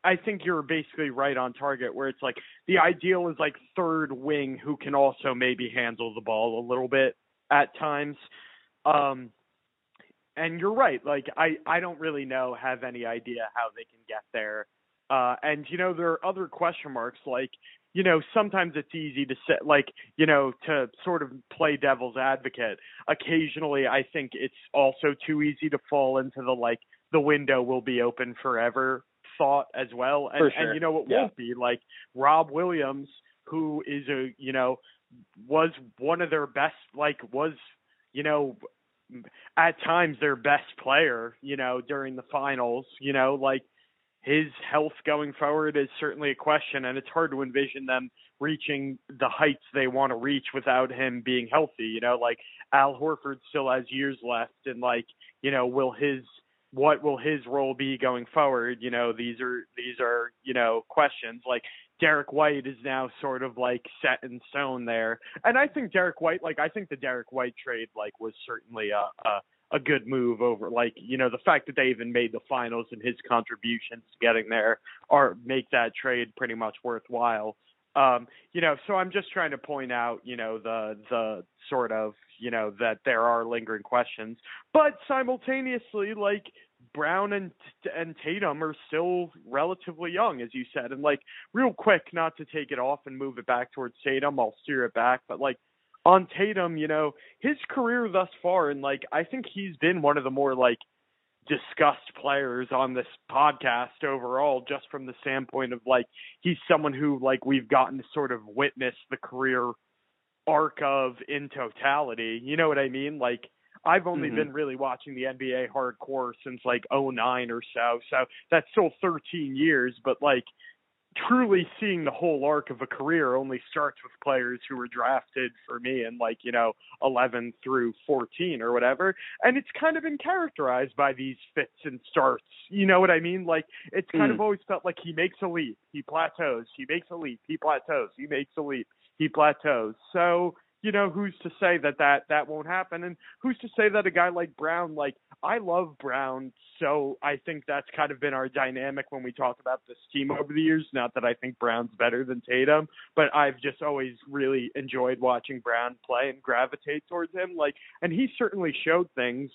I think you're basically right on target where it's like the ideal is like third wing who can also maybe handle the ball a little bit at times. Um and you're right, like I I don't really know have any idea how they can get there. Uh and you know there are other question marks like you know, sometimes it's easy to set, like, you know, to sort of play devil's advocate. Occasionally, I think it's also too easy to fall into the, like, the window will be open forever thought as well. And, sure. and you know, it Yeah. won't be. Like, Rob Williams, who is a, you know, was one of their best, like, was, you know, at times their best player, you know, during the finals, you know, like, his health going forward is certainly a question, and it's hard to envision them reaching the heights they want to reach without him being healthy. You know, like Al Horford still has years left, and like, you know, will his what will his role be going forward? You know, these are these are you know questions. Like Derrick White is now sort of like set in stone there, and I think Derrick White, like I think the Derrick White trade like was certainly a, a a good move over like you know the fact that they even made the finals and his contributions to getting there are make that trade pretty much worthwhile um you know so i'm just trying to point out you know the the sort of you know that there are lingering questions but simultaneously like Brown and and Tatum are still relatively young, as you said. And like real quick, not to take it off and move it back towards Tatum, I'll steer it back. But like on Tatum, you know, his career thus far, and like I think he's been one of the more like discussed players on this podcast overall, just from the standpoint of like he's someone who like we've gotten to sort of witness the career arc of in totality. You know what I mean? Like I've only Mhm. been really watching the NBA hardcore since like '09 or so. So that's still 13 years, but like truly seeing the whole arc of a career only starts with players who were drafted for me in like, you know, 11 through 14 or whatever. And it's kind of been characterized by these fits and starts. You know what I mean? Like it's kind Mm. of always felt like he makes a leap, he plateaus, he makes a leap, he plateaus, he makes a leap, he plateaus. So, you know, who's to say that that that won't happen? And who's to say that a guy like Brown, like I love Brown, so I think that's kind of been our dynamic when we talk about this team over the years. Not that I think Brown's better than Tatum, but I've just always really enjoyed watching Brown play and gravitate towards him. Like, and he certainly showed things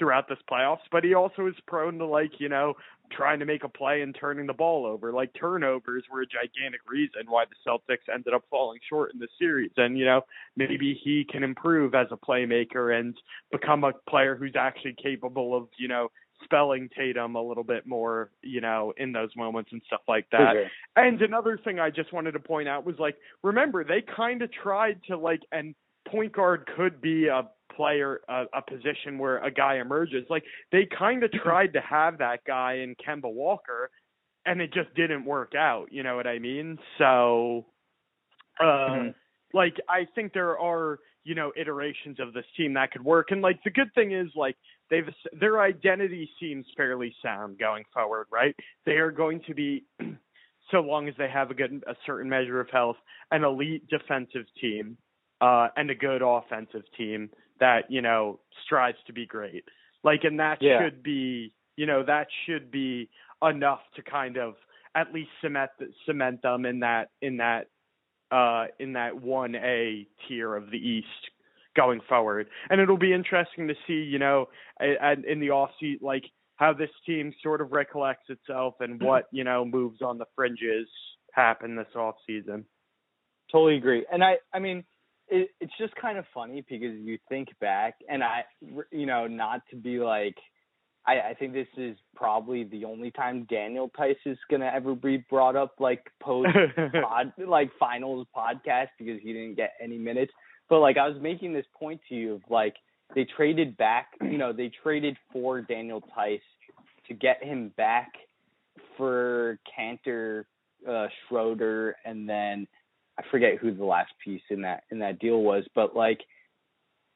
throughout this playoffs, but he also is prone to like, you know, trying to make a play and turning the ball over. Like turnovers were a gigantic reason why the Celtics ended up falling short in the series. And, you know, maybe he can improve as a playmaker and become a player who's actually capable of, you know, spelling Tatum a little bit more, you know, in those moments and stuff like that. Okay. And another thing I just wanted to point out was like, remember, they kind of tried to like, and point guard could be a player a, a position where a guy emerges. Like they kind of tried to have that guy in Kemba Walker, and it just didn't work out. You know what I mean? So, uh, Mm-hmm. like I think there are you know iterations of this team that could work, and like the good thing is like they've their identity seems fairly sound going forward, right? They are going to be. So long as they have a good, a certain measure of health, an elite defensive team, uh, and a good offensive team that you know strives to be great. Like, and that Yeah. should be, you know, that should be enough to kind of at least cement cement them in that in that uh in that one A tier of the East going forward. And it'll be interesting to see, you know, in the off season, like how this team sort of recollects itself and what you know moves on the fringes happen this off season. Totally agree. And I, I mean, it, it's just kind of funny because you think back, and I, you know, not to be like, I, I think this is probably the only time Daniel Theis is gonna ever be brought up like post pod, like finals podcast because he didn't get any minutes. But like I was making this point to you of like they traded back, you know, they traded for Daniel Theis to get him back for Kanter, uh, Schroeder, and then I forget who the last piece in that in that deal was, but like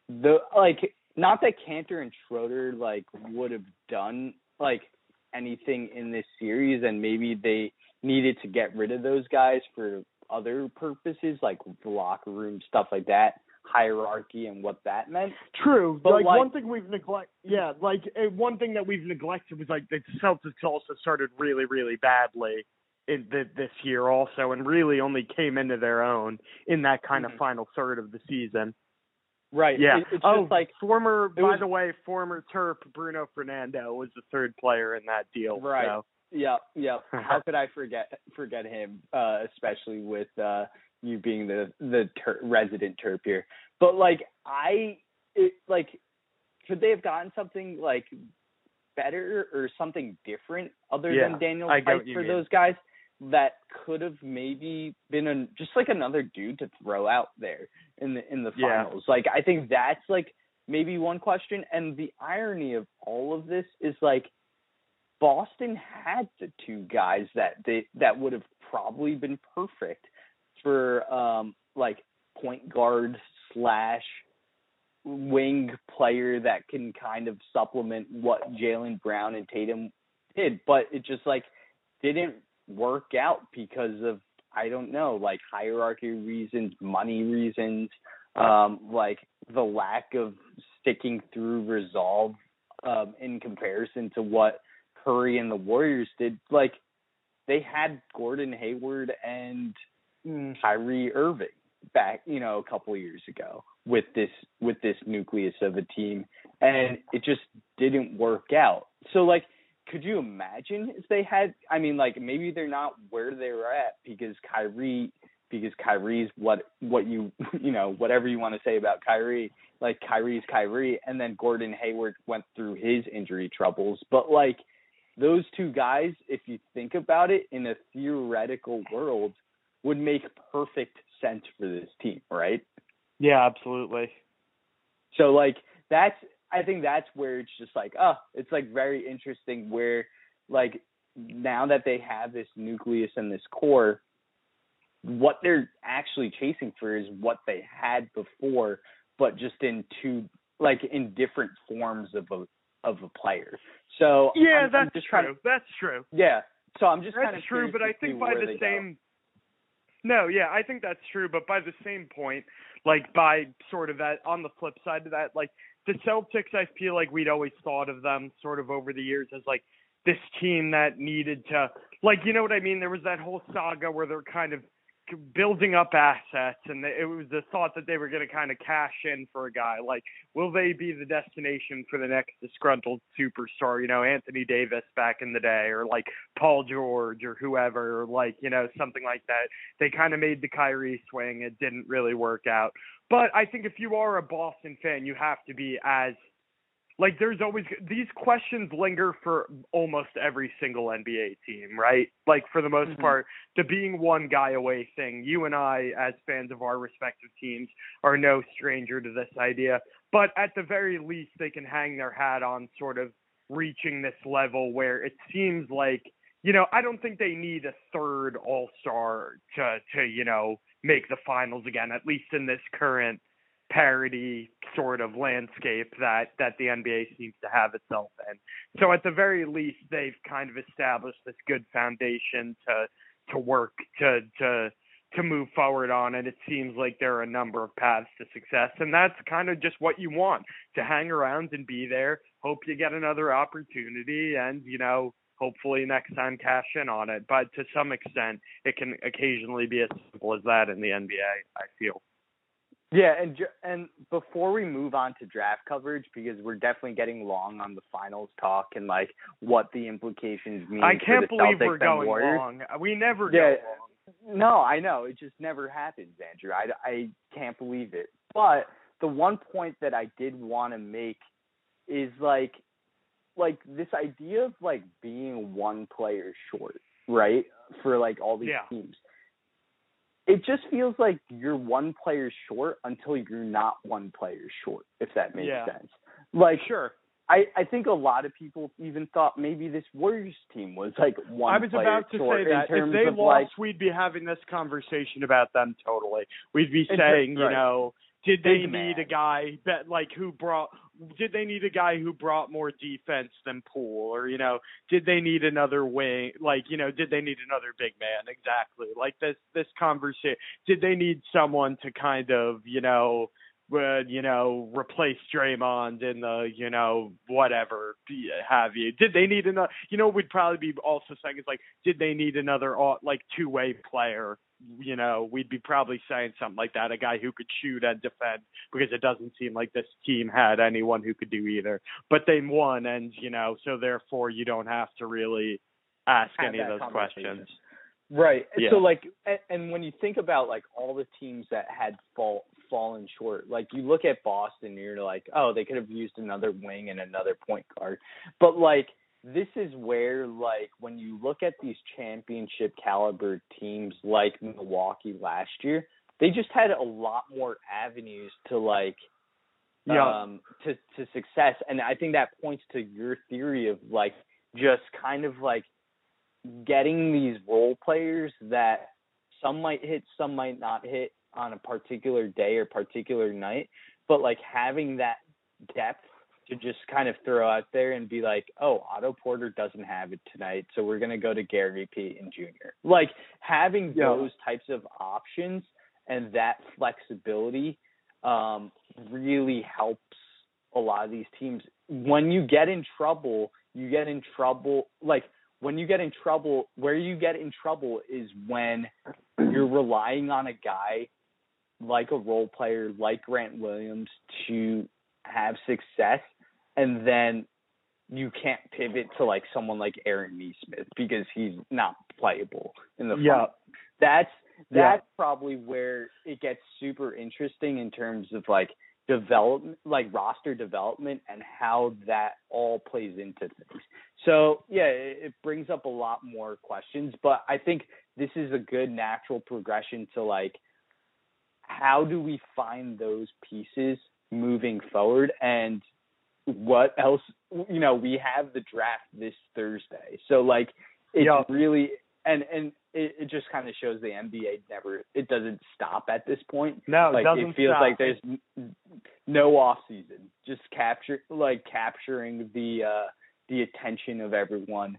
the like not that Kanter and Schroeder like would have done like anything in this series and maybe they needed to get rid of those guys for other purposes like the locker room stuff like that hierarchy and what that meant True. But, like, like- one thing we've neglected, yeah, like uh, one thing that we've neglected was like the Celtics also started really, really badly in the, this year also, and really only came into their own in that kind Mhm. of final third of the season. right Yeah. it, it's oh, just like former, by was- the way, former Terp Bruno Fernando was the third player in that deal. Right. So. Yeah, yeah. How could I forget forget him? Uh, especially with uh, you being the the ter- resident Terp here. But like I, it, like, could they have gotten something like better or something different other Yeah, than Daniel I get Theis what you for mean. those guys that could have maybe been a, just like another dude to throw out there in the in the Yeah. finals. Like I think that's like maybe one question. And the irony of all of this is like Boston had the two guys that they that would have probably been perfect for um like point guard slash wing player that can kind of supplement what Jaylen Brown and Tatum did, but it just like didn't work out because of I don't know, like hierarchy reasons, money reasons, um, like the lack of sticking through resolve um, in comparison to what Curry and the Warriors did. Like they had Gordon Hayward and Kyrie Irving back, you know, a couple years ago with this with this nucleus of a team, and it just didn't work out. So like, could you imagine if they had? I mean, like maybe they're not where they're at because Kyrie because Kyrie's what what you you know whatever you want to say about Kyrie, like Kyrie's Kyrie, and then Gordon Hayward went through his injury troubles, but like those two guys, if you think about it in a theoretical world, would make perfect sense for this team, right? Yeah, absolutely. So like that's I think that's where it's just like, oh, it's like very interesting where like now that they have this nucleus and this core, what they're actually chasing for is what they had before, but just in two like in different forms of a of a player. So Yeah, I'm, that's I'm just true. to that's true. yeah. So I'm just kind That's true, but I think by the they go. same No, yeah, I think that's true, but by the same point, like by sort of that on the flip side of that, like the Celtics, I feel like we'd always thought of them sort of over the years as like this team that needed to like you know what I mean? There was that whole saga where they're kind of building up assets and it was the thought that they were going to kind of cash in for a guy. Like will they be the destination for the next disgruntled superstar? You know Anthony Davis back in the day or like Paul George or whoever or like you know something like that. They kind of made the Kyrie swing. It didn't really work out. But I think if you are a Boston fan you have to be as like there's always these questions linger for almost every single NBA team, right? Like for the most mm-hmm. part, the being one guy away thing. You and I, as fans of our respective teams, are no stranger to this idea. But at the very least, they can hang their hat on sort of reaching this level where it seems like you know I don't think they need a third All Star to to you know make the finals again, at least in this current parity sort of landscape that that the NBA seems to have itself in. So at the very least, they've kind of established this good foundation to to work to to to move forward on and it seems like there are a number of paths to success. And that's kind of just what you want to hang around and be there hope you get another opportunity and you know hopefully next time cash in on it. But to some extent it can occasionally be as simple as that in the NBA I feel yeah, and and before we move on to draft coverage, because we're definitely getting long on the finals talk and like what the implications mean. I can't believe Celtics we're going Warriors. long. Uh, we never yeah, go long. No, I know it just never happens, Andrew. I I can't believe it. But the one point that I did want to make is like like this idea of like being one player short, right? For like all these yeah. teams it just feels like you're one player short until you're not one player short, if that makes yeah. sense. Like sure. I, I think a lot of people even thought maybe this Warriors team was like one. I was about to say that if they lost, like, we'd be having this conversation about them totally. We'd be saying, you right. know, did they Big need man. a guy that like who brought did they need a guy who brought more defense than Poole? Or you know did they need another wing? Like you know did they need another big man? Exactly. Like this this conversation did they need someone to kind of you know would you know replace Draymond in the you know whatever have you? Did they need another you know we'd probably be also saying is like did they need another like two way player you know we'd be probably saying something like that a guy who could shoot and defend because it doesn't seem like this team had anyone who could do either but they won and you know so therefore you don't have to really ask Have any of those questions right. Yeah. So like, and, and when you think about like all the teams that had fall fallen short, like you look at Boston, and you're like, oh, they could have used another wing and another point guard, but like this is where like when you look at these championship caliber teams like Milwaukee last year, they just had a lot more avenues to like Yeah. um to to success and I think that points to your theory of like just kind of like getting these role players that some might hit, some might not hit on a particular day or particular night, but like having that depth to just kind of throw out there and be like, oh, Otto Porter doesn't have it tonight, so we're gonna go to Gary Payton Jr. Like having Yeah. those types of options and that flexibility um, really helps a lot of these teams. When you get in trouble, you get in trouble. Like when you get in trouble, where you get in trouble is when you're relying on a guy like a role player like Grant Williams to have success, and then you can't pivot to like someone like Aaron Nesmith because he's not playable in the front. Yeah. That's Yeah. that's probably where it gets super interesting in terms of like development like roster development and how that all plays into things. So yeah, it, it brings up a lot more questions, but I think this is a good natural progression to like how do we find those pieces moving forward and what else you know we have the draft this thursday so like it's Yeah. really and and it, it just kind of shows the nba never it doesn't stop at this point no like it doesn't it feels stop. like there's no off season just capture like capturing the uh the attention of everyone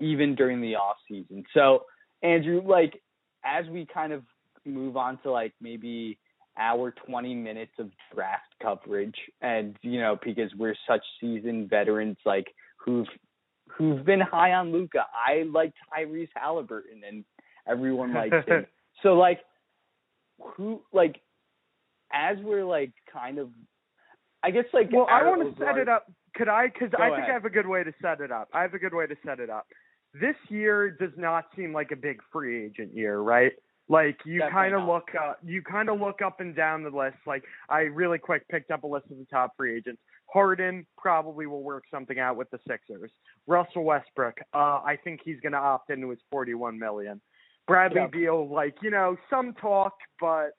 even during the off season so andrew like as we kind of move on to like maybe our 20 minutes of draft coverage and you know because we're such seasoned veterans like who've who've been high on Luka. I like Tyrese Halliburton and everyone likes him. So like who like as we're like kind of I guess like well, I want to set it up. Could I? Because I think ahead. I have a good way to set it up. I have a good way to set it up. This year does not seem like a big free agent year, right? Like you kind of look up, you kind of look up and down the list. Like I really quick picked up a list of the top free agents. Harden probably will work something out with the Sixers. Russell Westbrook, uh, I think he's going to opt into his 41 million. Bradley Yep. Beal, like you know, some talk, but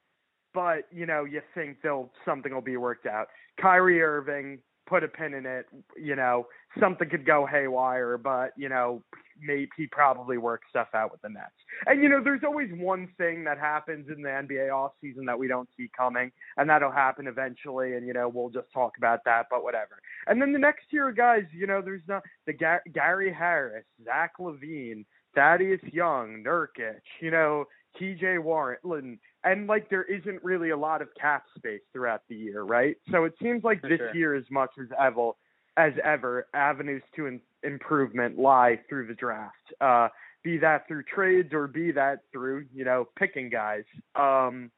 but you know, you think they'll something will be worked out. Kyrie Irving, put a pin in it. You know, something could go haywire, but you know, maybe he probably works stuff out with the Nets. And you know, there's always one thing that happens in the NBA off season that we don't see coming, and that'll happen eventually. And you know, we'll just talk about that, but whatever. And then the next year, guys, you know, there's not the Ga- Gary Harris, Zach LaVine, Thaddeus Young, Nurkic, you know, T.J. Warren, and like there isn't really a lot of cap space throughout the year, right? So it seems like For this sure. year, as much as ever, as ever, avenues to in- improvement lie through the draft. Uh, be that through trades or be that through you know picking guys. Um,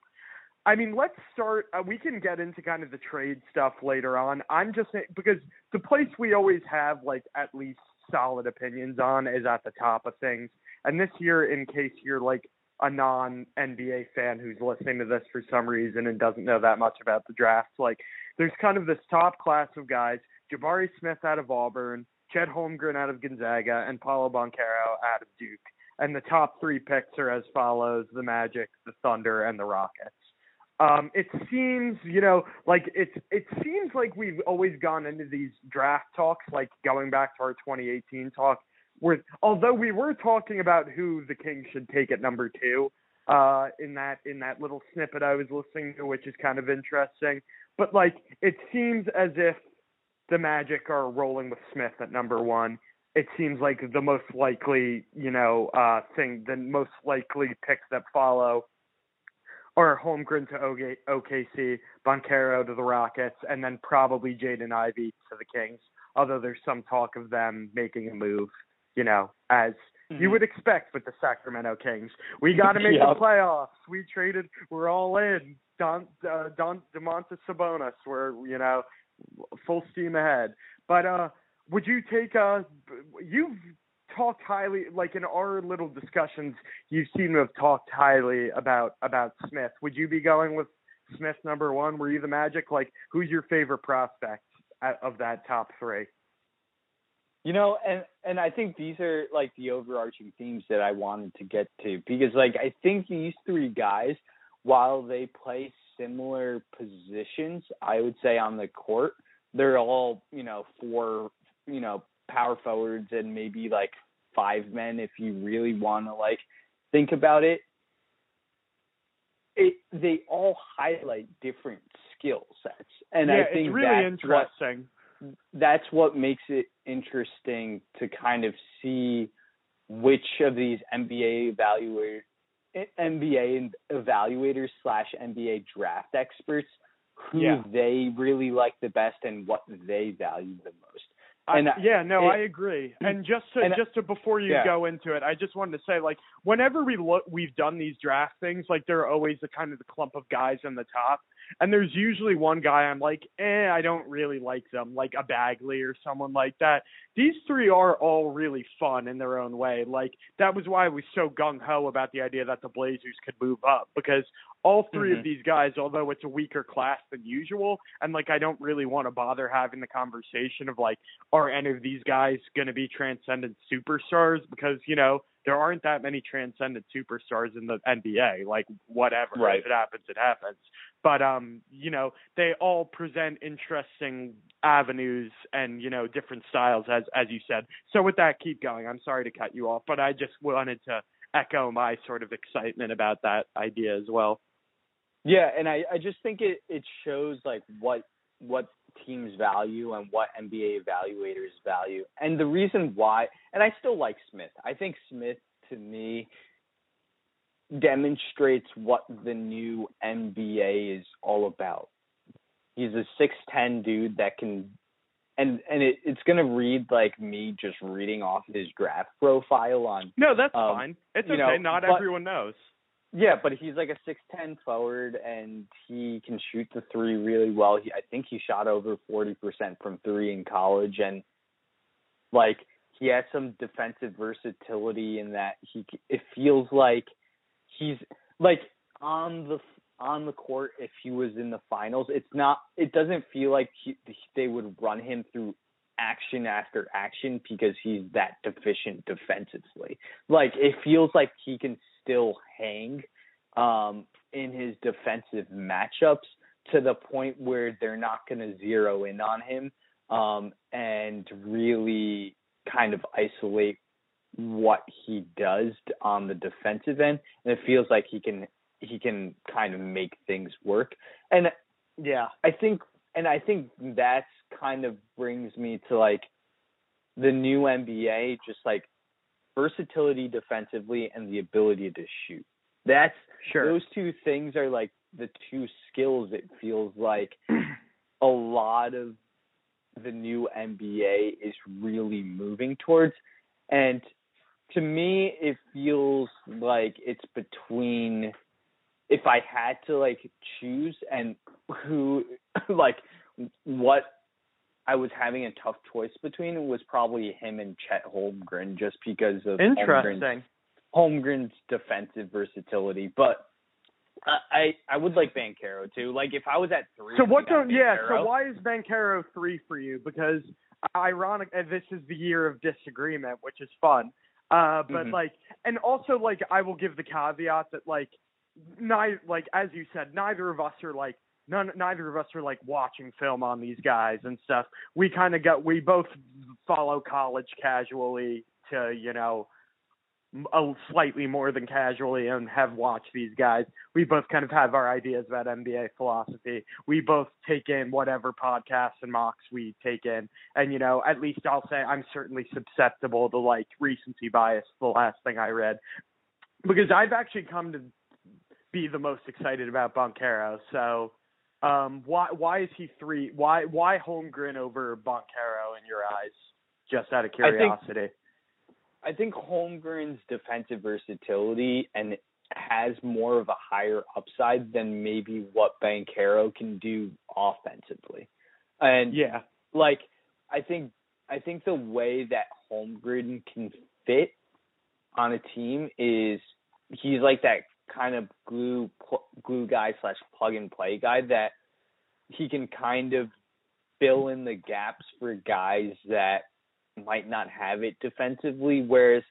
I mean, let's start. Uh, we can get into kind of the trade stuff later on. I'm just because the place we always have like at least solid opinions on is at the top of things. And this year, in case you're like a non NBA fan who's listening to this for some reason and doesn't know that much about the draft, like there's kind of this top class of guys: Jabari Smith out of Auburn, Chet Holmgren out of Gonzaga, and Paolo Banchero out of Duke. And the top three picks are as follows: the Magic, the Thunder, and the Rockets. Um, it seems, you know, like it's it seems like we've always gone into these draft talks, like going back to our 2018 talk, although we were talking about who the Kings should take at number two, uh, in that in that little snippet I was listening to, which is kind of interesting. But like, it seems as if the Magic are rolling with Smith at number one. It seems like the most likely, you know, uh, thing, the most likely picks that follow are Holmgren to OKC, Banchero to the Rockets, and then probably Jaden Ivey to the Kings. Although there's some talk of them making a move, you know, as you would expect with the Sacramento Kings. We got to make Yep. the playoffs. We traded. We're all in. Don uh, Don Domantas Sabonis. We're you know full steam ahead. But uh, would you take uh you've talked highly like in our little discussions you seem to have talked highly about about Smith. Would you be going with Smith number 1? Were you the Magic like who's your favorite prospect of that top 3? You know, and and I think these are like the overarching themes that I wanted to get to because like I think these three guys while they play similar positions, I would say on the court, they're all, you know, four, you know, power forwards and maybe like five men if you really want to like think about it. It they all highlight different skill sets. And yeah, I think it's really that's what interesting. That's what makes it interesting to kind of see which of these NBA evaluator NBA evaluators slash NBA draft experts who Yeah. they really like the best and what they value the most. And I- yeah, no, it- I agree. And just to and- just to before you yeah. go into it, I just wanted to say like whenever we look we've done these draft things, like there are always the kind of the clump of guys on the top. And there's usually one guy I'm like, eh, I don't really like them, like a Bagley or someone like that. These three are all really fun in their own way. Like that was why I was so gung ho about the idea that the Blazers could move up because all 3 Mhm. of these guys, although it's a weaker class than usual, and like I don't really want to bother having the conversation of like, are any of these guys going to be transcendent superstars? Because you know there aren't that many transcendent superstars in the NBA. Like whatever, Right. if it happens, it happens. But um, you know, they all present interesting avenues and you know different styles, as as you said. So with that, keep going. I'm sorry to cut you off, but I just wanted to echo my sort of excitement about that idea as well. Yeah, and I, I just think it, it shows like what what teams value and what NBA evaluators value. And the reason why and I still like Smith. I think Smith to me demonstrates what the new NBA is all about. He's a six ten dude that can and and it, it's gonna read like me just reading off his draft profile on No, that's Um, fine. It's okay. know, Not but- everyone knows. Yeah, but he's like a six ten forward and he can shoot the three really well. He I think he shot over forty percent from three in college and like he has some defensive versatility in that he it feels like he's like on the on the court if he was in the finals it's not it doesn't feel like he, they would run him through action after action because he's that deficient defensively like it feels like he can still hang um in his defensive matchups to the point where they're not going to zero in on him um and really kind of isolate what he does on the defensive end and it feels like he can he can kind of make things work and Yeah. I think and I think that's kind of brings me to like the new NBA just like versatility defensively and the ability to shoot. That's Sure. those two things are like the two skills it feels like a lot of the new NBA is really moving towards and to me it feels like it's between if I had to like choose and who like what I was having a tough choice between was probably him and Chet Holmgren just because of Holmgren's Interesting. Holmgren's defensive versatility, but I I would like Banchero too. Like if I was at three, So what don't yeah, so why is Banchero three for you? Because ironic and this is the year of disagreement, which is fun. Uh but Mhm. like and also like I will give the caveat that like neither like as you said, neither of us are like none neither of us are like watching film on these guys and stuff. We kind of got we both follow college casually to, you know, a slightly more than casually and have watched these guys. We both kind of have our ideas about NBA philosophy. We both take in whatever podcasts and mocks we take in. And, you know, at least I'll say I'm certainly susceptible to like recency bias, the last thing I read. Because I've actually come to be the most excited about Banchero. So um why why is he three why why Holmgren over Banchero in your eyes? Just out of I think- curiosity. I think Holmgren's defensive versatility and has more of a higher upside than maybe what Banchero can do offensively. And yeah. like I think I think the way that Holmgren can fit on a team is he's like that kind of glue pl- glue guy slash plug and play guy that he can kind of fill in the gaps for guys that might not have it defensively. Whereas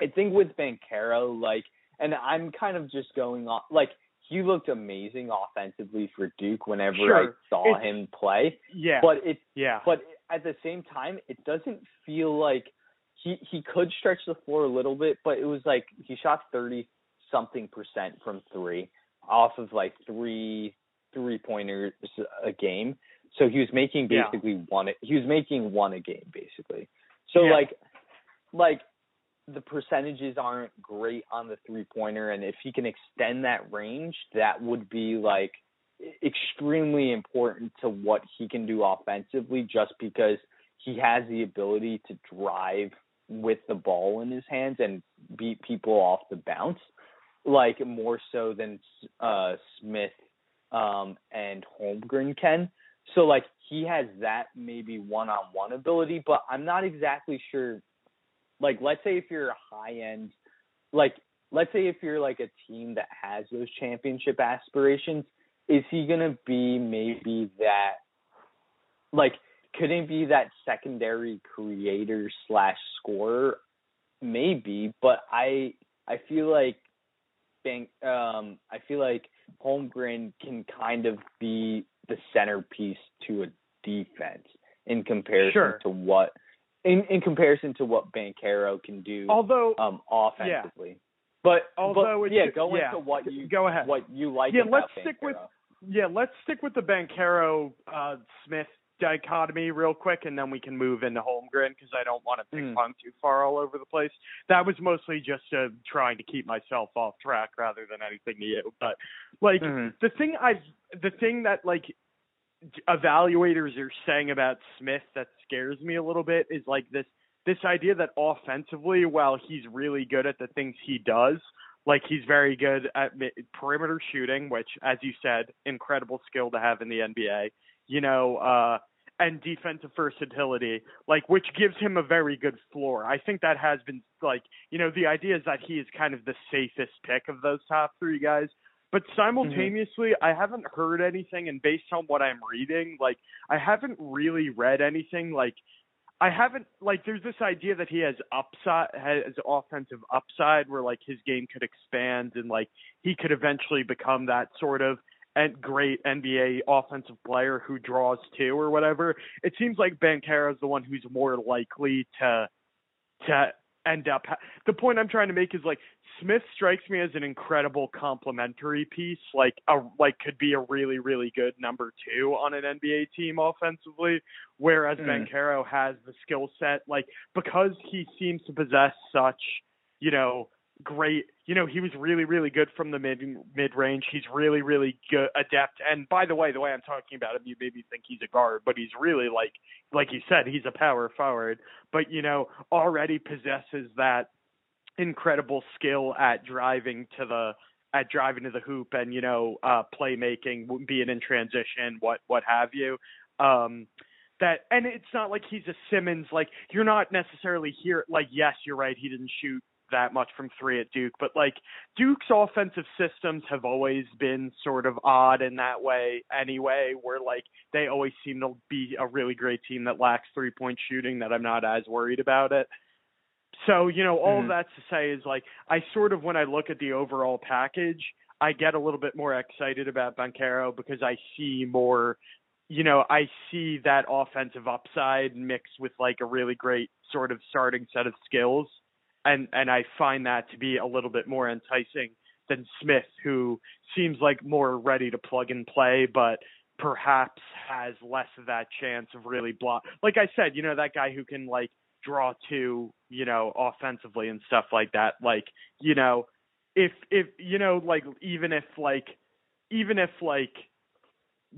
I think with Banchero, like, and I'm kind of just going off, like he looked amazing offensively for Duke whenever I saw It's- him play. Yeah. But it yeah. but at the same time, it doesn't feel like he he could stretch the floor a little bit, but it was like he shot thirty something percent from three off of like three three pointers a game. So he was making Yeah. basically one. He was making one a game basically. So Yeah. like like the percentages aren't great on the three pointer, and if he can extend that range, that would be like extremely important to what he can do offensively just because he has the ability to drive with the ball in his hands and beat people off the bounce like more so than uh Smith um and Holmgren can. So like he has that maybe one-on-one ability, but I'm not exactly sure like let's say if you're a high end like let's say if you're like a team that has those championship aspirations is he gonna be maybe that like could he be that secondary creator slash scorer maybe but i i feel like bank um i feel like holmgren can kind of be the centerpiece to a defense in comparison Sure. to what in in comparison to what Banchero can do Although um offensively but Although but, yeah go yeah, into what you go ahead. what you like Yeah, about let's stick with- Yeah, let's stick with the Banchero uh, Smith dichotomy real quick, and then we can move into Holmgren because I don't want to ping Mm. too far all over the place. That was mostly just uh, trying to keep myself off track rather than anything to you. But like Mhm. the thing I've the thing that like evaluators are saying about Smith that scares me a little bit is like this this idea that offensively, while he's really good at the things he does, like he's very good at perimeter shooting, which, as you said, incredible skill to have in the NBA. You know, uh, and defensive versatility, like which gives him a very good floor. I think that has been like, you know, the idea is that he is kind of the safest pick of those top three guys. But simultaneously, I haven't heard anything, and based on what I'm reading, like I haven't really read anything like I haven't like there's this idea that he has upside has offensive upside where like his game could expand and like he could eventually become that sort of and great NBA offensive player who draws two or whatever. It seems like Banchero is the one who's more likely to to end up the point I'm trying to make is like Smith strikes me as an incredible complementary piece, like a like could be a really really good number two on an NBA team offensively, whereas Mm. Banchero has the skill set, like because he seems to possess such, you know, great. You know, he was really really good from the mid mid range. He's really really good adept. And by the way, the way I'm talking about him, you maybe think he's a guard, but he's really like like you said, he's a power forward. But you know, already possesses that incredible skill at driving to the at driving to the hoop and you know uh playmaking being in transition what what have you um that and it's not like he's a Simmons like you're not necessarily here like yes you're right he didn't shoot that much from 3 at Duke but like Duke's offensive systems have always been sort of odd in that way anyway where like they always seem to be a really great team that lacks three point shooting that I'm not as worried about it so, you know, all of that to say is like I sort of when I look at the overall package, I get a little bit more excited about Banchero because I see more you know, I see that offensive upside mixed with like a really great sort of starting set of skills. And and I find that to be a little bit more enticing than Smith, who seems like more ready to plug and play, but perhaps has less of that chance of really block. Like I said, you know, that guy who can like draw two, you know, offensively and stuff like that. Like, you know, if if you know, like even if like even if like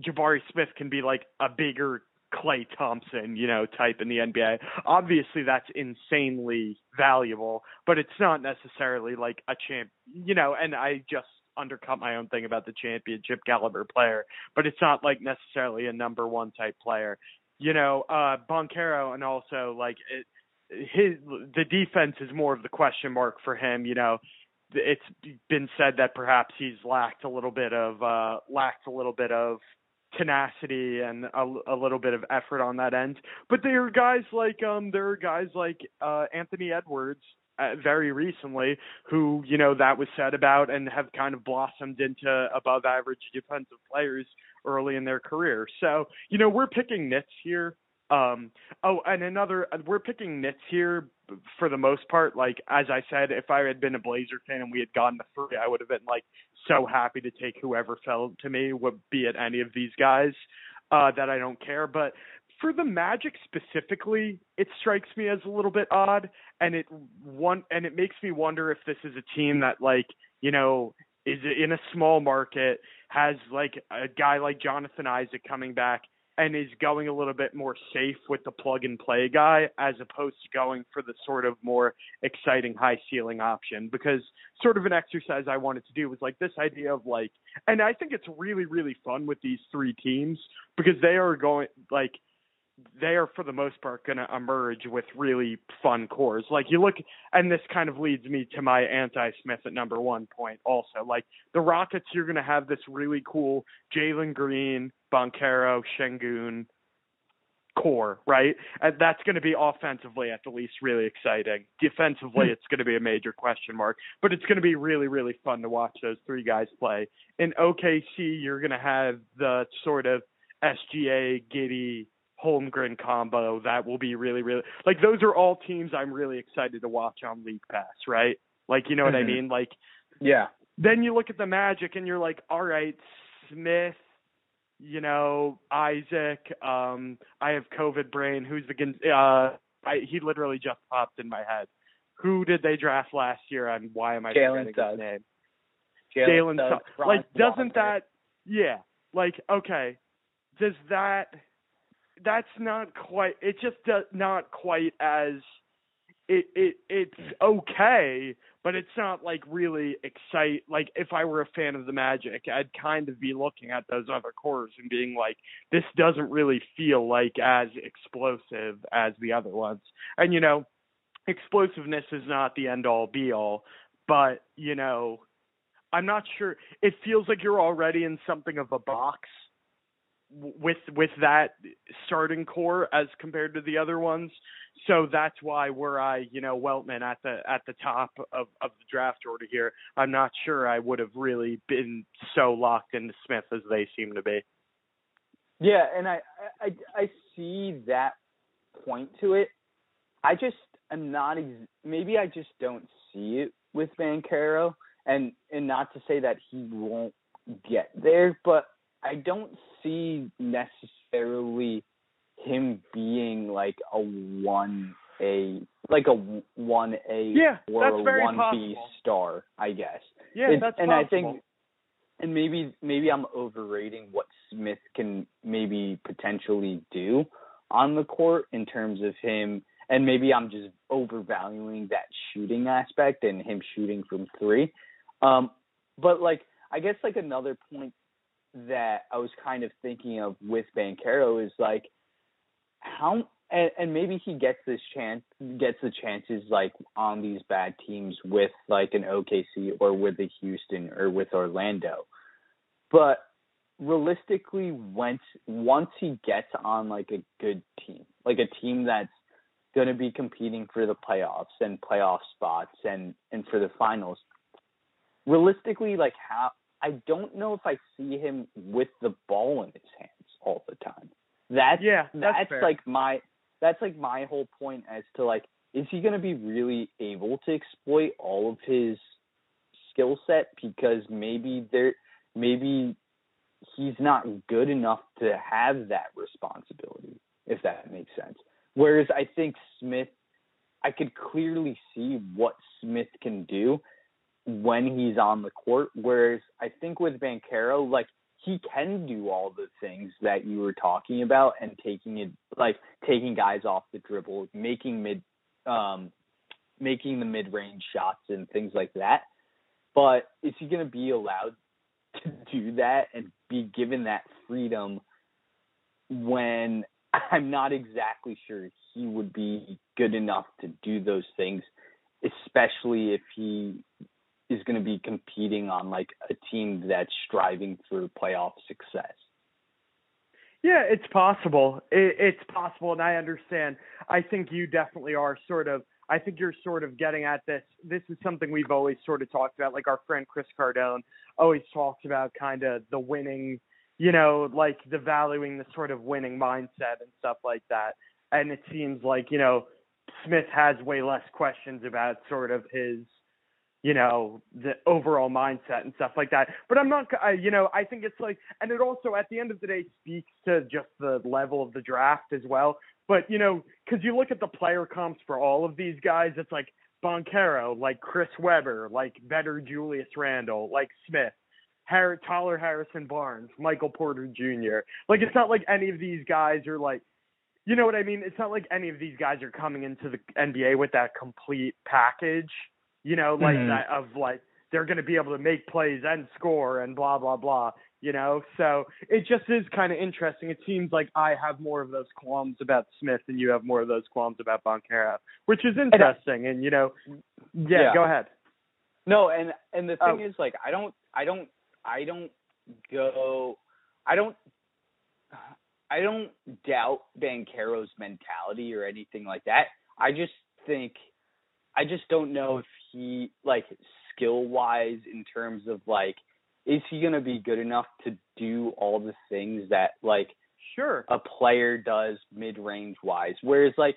Jabari Smith can be like a bigger Klay Thompson, you know, type in the NBA. Obviously that's insanely valuable, but it's not necessarily like a champ, you know, and I just undercut my own thing about the championship caliber player, but it's not like necessarily a number 1 type player. You know, uh Banchero and also like it, his the defense is more of the question mark for him, you know. It's been said that perhaps he's lacked a little bit of uh lacked a little bit of tenacity and a, a little bit of effort on that end. But there are guys like um there are guys like uh Anthony Edwards uh, very recently who you know that was said about and have kind of blossomed into above average defensive players early in their career. So, you know, we're picking nits here. Um oh, and another we're picking nits here for the most part. Like as I said, if I had been a Blazer fan and we had gotten the three, I would have been like so happy to take whoever fell to me, would be it any of these guys, uh, that I don't care. But for the Magic specifically, it strikes me as a little bit odd, and it one and it makes me wonder if this is a team that like you know is in a small market, has like a guy like Jonathan Isaac coming back and is going a little bit more safe with the plug and play guy as opposed to going for the sort of more exciting high ceiling option. Because sort of an exercise I wanted to do was like this idea of like and I think it's really really fun with these three teams because they are going like they are for the most part going to emerge with really fun cores. Like you look, and this kind of leads me to my anti-Smith at number one point. Also, like the Rockets, you're going to have this really cool Jalen Green, Banchero, Sengun core, right? And that's going to be offensively at the least really exciting. Defensively, hmm. it's going to be a major question mark, but it's going to be really really fun to watch those three guys play. In OKC, you're going to have the sort of SGA, Giddey, Holmgren combo that will be really, really like those are all teams I'm really excited to watch on League Pass, right? Like you know what I Mhm. mean? Like Yeah. then you look at the Magic and you're like, all right, Smith, you know, Isaac. Um, I have COVID brain. Who's the uh? I, he literally just popped in my head. Who did they draft last year, and why am I Jalen forgetting his name? Jalen Suggs. Like, doesn't that? Yeah. Like, okay, does that? That's not quite. It just does not quite as. It it it's okay, but it's not like really excite. Like if I were a fan of the Magic, I'd kind of be looking at those other cores and being like, this doesn't really feel like as explosive as the other ones. And you know, explosiveness is not the end all be all, but you know, I'm not sure. It feels like you're already in something of a box with with that starting core as compared to the other ones. So that's why were I, you know, Weltman at the at the top of of the draft order here, I'm not sure I would have really been so locked into Smith as they seem to be. Yeah, and I, I I see that point to it. I just am not. Ex- maybe I just don't see it with Banchero, and and not to say that he won't get there, but I don't see necessarily him being like a one A, like a one A Yeah, or a one B star, I guess. Yeah, It- that's and possible. I think and maybe maybe I'm overrating what Smith can maybe potentially do on the court in terms of him and maybe I'm just overvaluing that shooting aspect and him shooting from 3. Um but like I guess like another point that I was kind of thinking of with Banchero is like how and, and maybe he gets this chance gets the chances like on these bad teams with like an OKC or with a Houston or with Orlando. But realistically once once he gets on like a good team, like a team that's going to be competing for the playoffs and playoff spots and and for the finals, realistically like how I don't know if I see him with the ball in his hands all the time. That's Yeah, that's fair. like my that's like my whole point as to like is he going to be really able to exploit all of his skill set because maybe there maybe he's not good enough to have that responsibility if that makes sense whereas i think smith i could clearly see what smith can do when he's on the court whereas i think with Banchero like he can do all the things that you were talking about and taking it like taking guys off the dribble making mid um making the mid range shots and things like that. But is he going to be allowed to do that and be given that freedom when I'm not exactly sure he would be good enough to do those things, especially if he is going to be competing on like a team that's striving for playoff success. Yeah, it's possible. It, it's possible, and I understand. I think you definitely are sort of. I think you're sort of getting at this. This is something we've always sort of talked about. Like our friend Chris Cardone always talks about, kind of the winning, you know, like the valuing the sort of winning mindset and stuff like that. And it seems like you know Smith has way less questions about sort of his you know the overall mindset and stuff like that but i'm not I, you know i think it's like and it also at the end of the day speaks to just the level of the draft as well but you know because you look at the player comps for all of these guys it's like banchero like chris webber like better julius randle like smith Har- Tyler Harrison Barnes, Michael Porter Jr. Like it's not like any of these guys are like you know what I mean? It's not like any of these guys are coming into the NBA with that complete package you know, like Mhm. that of like they're going to be able to make plays and score and blah blah blah. You know, so it just is kind of interesting. It seems like I have more of those qualms about Smith and you have more of those qualms about Banchero, which is interesting. And you know, yeah, Yeah. go ahead. No, and and the thing Oh. is like I don't I don't I don't go I don't I don't doubt Banchero's mentality or anything like that. I just think I just don't know if he like skill wise in terms of like is he going to be good enough to do all the things that like Sure. a player does mid range wise whereas like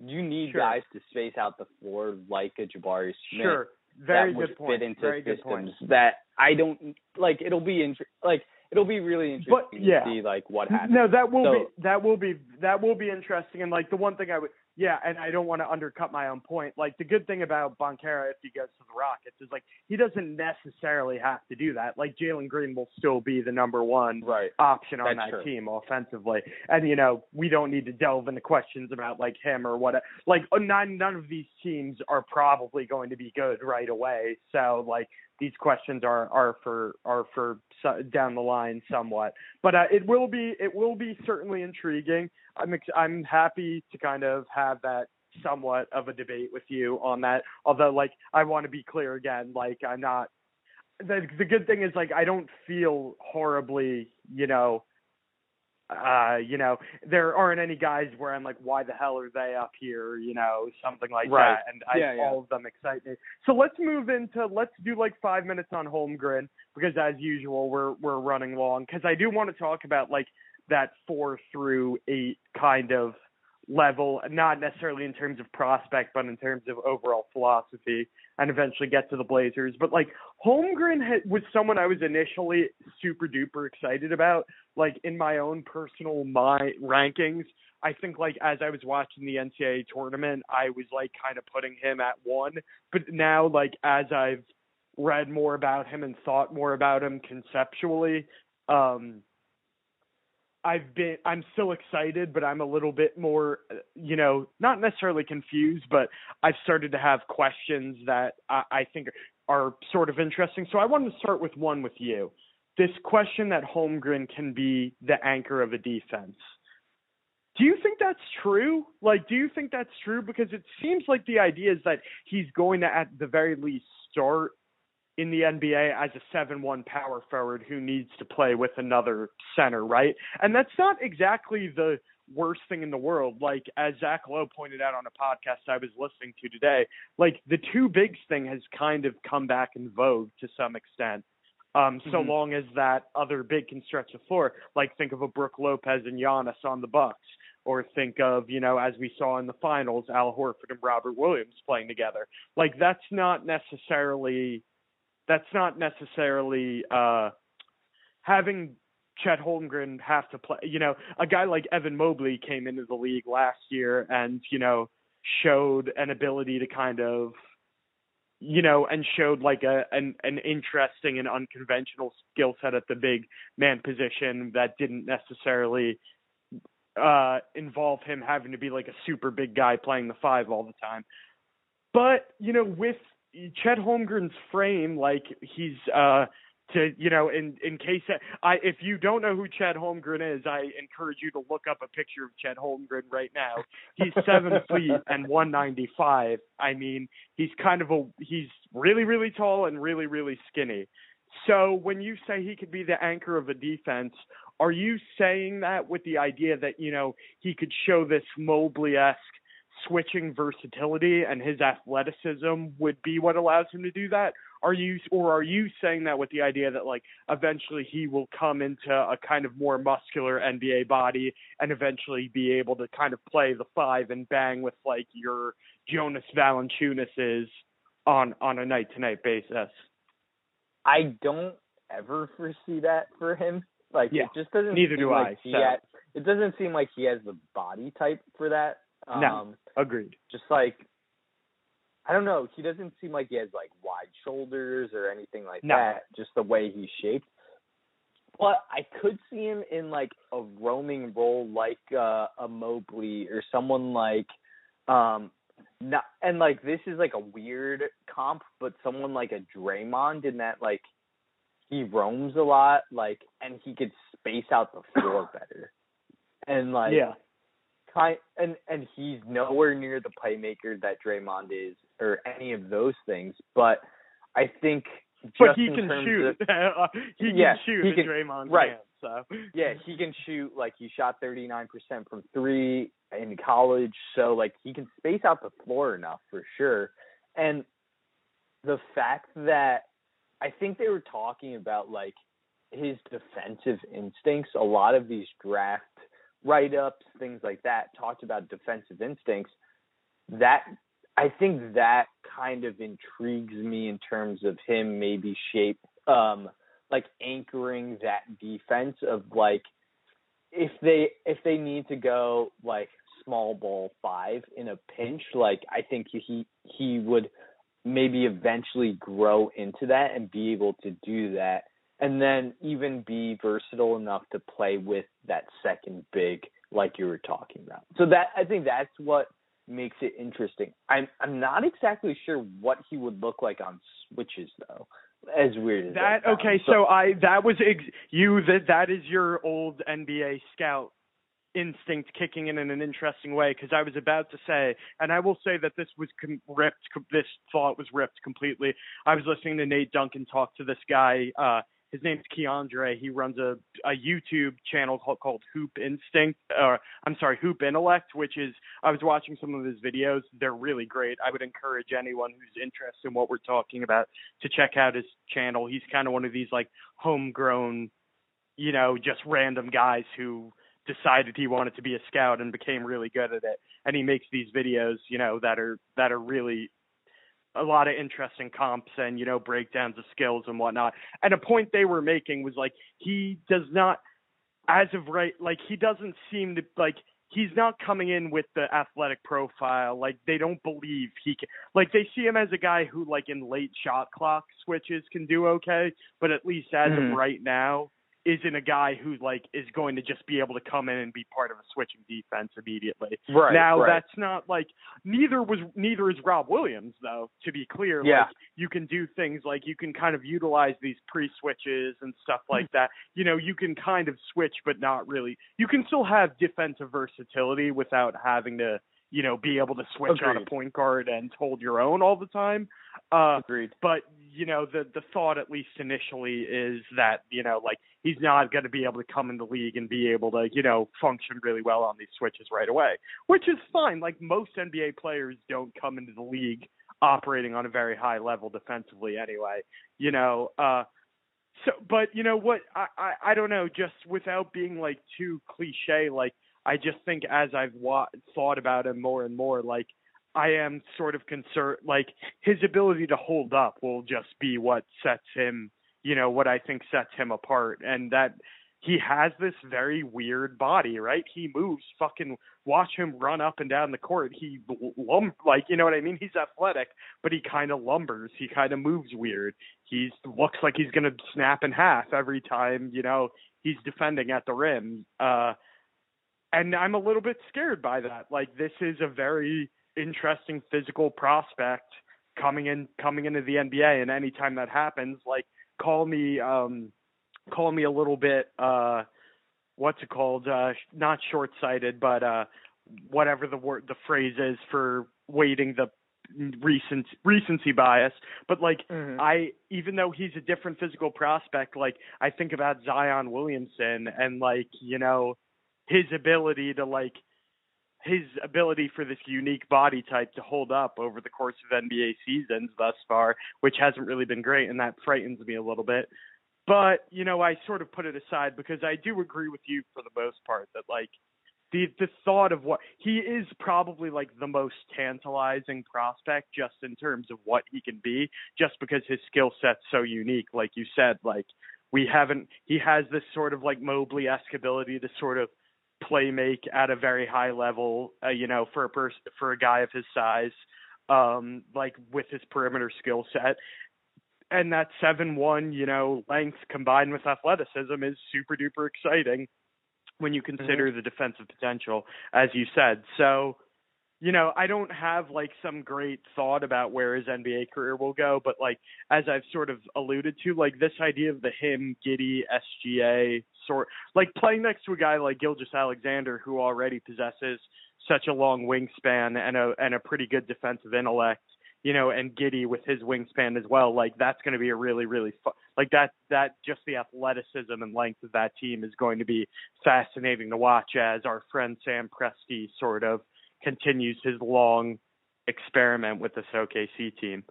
you need Sure. guys to space out the floor like a Jabari Smith Sure. Very that would good point. fit into Very systems point. that I don't like. It'll be inter- like it'll be really interesting But, yeah. to see like what happens. No, that will So- be that will be that will be interesting. And like the one thing I would, yeah, and I don't want to undercut my own point. Like the good thing about Banchero if he goes to the Rockets is like he doesn't necessarily have to do that. Like Jalen Green will still be the number one Right. option on That's that true. team offensively. And you know, we don't need to delve into questions about like him or what. Like uh, none none of these teams are probably going to be good right away. So like these questions are are for are for down the line somewhat. But uh, it will be it will be certainly intriguing. I'm ex- I'm happy to kind of have that somewhat of a debate with you on that. Although like I want to be clear again, like I'm not the the good thing is like I don't feel horribly, you know, uh, you know, there aren't any guys where I'm like, why the hell are they up here? You know, something like Right. that. And I, Yeah, yeah. all of them excite me. So let's move into let's do like five minutes on Holmgren because as usual we're we're running long because I do want to talk about like that four through eight kind of level, not necessarily in terms of prospect, but in terms of overall philosophy, and eventually get to the Blazers. But like Holmgren had, was someone I was initially super duper excited about. Like in my own personal my rankings, I think like as I was watching the NCAA tournament, I was like kind of putting him at one. But now like as I've read more about him and thought more about him conceptually, um, I've been I'm so excited, but I'm a little bit more, you know, not necessarily confused, but I've started to have questions that I, I think are sort of interesting. So I wanted to start with one with you. This question that Holmgren can be the anchor of a defense. Do you think that's true? Like, do you think that's true? Because it seems like the idea is that he's going to, at the very least, start in the NBA as a 7-1 power forward who needs to play with another center, right? And that's not exactly the worst thing in the world. Like as Zach Lowe pointed out on a podcast I was listening to today, like the two bigs thing has kind of come back in vogue to some extent. Um, so Mhm. long as that other big can stretch the floor, like think of a Brook Lopez and Giannis on the Bucks, or think of you know as we saw in the finals, Al Horford and Robert Williams playing together. Like that's not necessarily that's not necessarily uh having Chet Holmgren have to play. You know, a guy like Evan Mobley came into the league last year and you know showed an ability to kind of you know and showed like a an an interesting and unconventional skill set at the big man position that didn't necessarily uh involve him having to be like a super big guy playing the five all the time. But, you know, with Chet Holmgren's frame, like he's uh to you know, in in case I if you don't know who Chet Holmgren is, I encourage you to look up a picture of Chet Holmgren right now. He's seven feet and one ninety five. I mean, he's kind of a he's really, really tall and really, really skinny. So when you say he could be the anchor of a defense, are you saying that with the idea that, you know, he could show this Mobley esque switching versatility and his athleticism would be what allows him to do that? Are you or are you saying that with the idea that like eventually he will come into a kind of more muscular NBA body and eventually be able to kind of play the five and bang with like your Jonas Valanciunas on on a night to night basis? I don't ever foresee that for him. Like Yeah, it just doesn't. neither do like I, so. had, it doesn't seem like he has the body type for that. Um, No. Agreed. Just like I don't know, he doesn't seem like he has like wide shoulders or anything like No. that. Just the way he's shaped. But I could see him in like a roaming role, like uh, a Mobley or someone like, um, not and like this is like a weird comp, but someone like a Draymond in that like he roams a lot, like, and he could space out the floor better, and like yeah. Kind and and he's nowhere near the playmaker that Draymond is or any of those things. But I think just But he can shoot. Of, he Yeah, can shoot he can- Draymond right. so yeah, he can shoot like he shot thirty nine percent from three in college, so like he can space out the floor enough for sure. And the fact that I think they were talking about like his defensive instincts. A lot of these draft write ups, things like that, talked about defensive instincts. That I think that kind of intrigues me in terms of him maybe shape um like anchoring that defense of like if they if they need to go like small ball five in a pinch, like I think he he would maybe eventually grow into that and be able to do that and then even be versatile enough to play with that second big like you were talking about. So that I think that's what makes it interesting. I'm I'm not exactly sure what he would look like on switches though. As weird as that. that okay, so, so, I that was ex- you that that is your old NBA scout instinct kicking in in an interesting way because I was about to say, and I will say that this was com- ripped. Com- this thought was ripped completely. I was listening to Nate Duncan talk to this guy. Uh, his name's Keandre. He runs a, a YouTube channel called, called Hoop Instinct, or I'm sorry, Hoop Intellect, which is I was watching some of his videos. They're really great. I would encourage anyone who's interested in what we're talking about to check out his channel. He's kind of one of these like homegrown, you know, just random guys who decided he wanted to be a scout and became really good at it. And he makes these videos, you know, that are that are really a lot of interesting comps and you know breakdowns of skills and whatnot. And a point they were making was like he does not, as of right, like he doesn't seem to like he's not coming in with the athletic profile. Like they don't believe he can. Like they see him as a guy who like in late shot clock switches can do okay, but at least as mm-hmm. of right now, isn't a guy who like is going to just be able to come in and be part of a switching defense immediately. Right. Now right. that's not like neither was neither is Rob Williams though, to be clear. Yeah. Like you can do things like you can kind of utilize these pre switches and stuff like mm-hmm. that. You know, you can kind of switch but not really you can still have defensive versatility without having to you know, be able to switch Agreed. on a point guard and hold your own all the time. Uh, Agreed. But you know, the the thought at least initially is that you know, like he's not going to be able to come in the league and be able to you know function really well on these switches right away, which is fine. Like most NBA players don't come into the league operating on a very high level defensively anyway. You know, uh, so but you know what? I I, I don't know. Just without being like too cliche, like I just think as I've wa- thought about him more and more, like I am sort of concerned, like his ability to hold up will just be what sets him, you know, what I think sets him apart, and that he has this very weird body, right? He moves fucking watch him run up and down the court. He lum like, you know what I mean? He's athletic, but he kind of lumbers. He kind of moves weird. He's looks like he's going to snap in half every time, you know, he's defending at the rim. Uh and I'm a little bit scared by that. Like this is a very interesting physical prospect coming in coming into the NBA and anytime that happens, like call me um call me a little bit uh what's it called? Uh not short sighted, but uh whatever the word the phrase is for waiting the recent recency bias but like mm-hmm. i even though he's a different physical prospect like i think about zion williamson and like you know his ability to like his ability for this unique body type to hold up over the course of NBA seasons thus far, which hasn't really been great, and that frightens me a little bit. But you know, I sort of put it aside because I do agree with you for the most part that like the the thought of what he is probably like the most tantalizing prospect just in terms of what he can be, just because his skill set's so unique. Like you said, like we haven't he has this sort of like Mobley esque ability to sort of play make at a very high level, uh, you know, for a person for a guy of his size, um, like with his perimeter skill set. And that seven one, you know, length combined with athleticism is super duper exciting when you consider mm-hmm. the defensive potential, as you said. So you know, I don't have like some great thought about where his NBA career will go, but like as I've sort of alluded to, like this idea of the him Giddey, SGA sort, like playing next to a guy like Gilgeous-Alexander, who already possesses such a long wingspan and a and a pretty good defensive intellect, you know, and Giddey with his wingspan as well, like that's going to be a really really fun, like that that just the athleticism and length of that team is going to be fascinating to watch as our friend Sam Presti sort of continues his long experiment with this OKC team.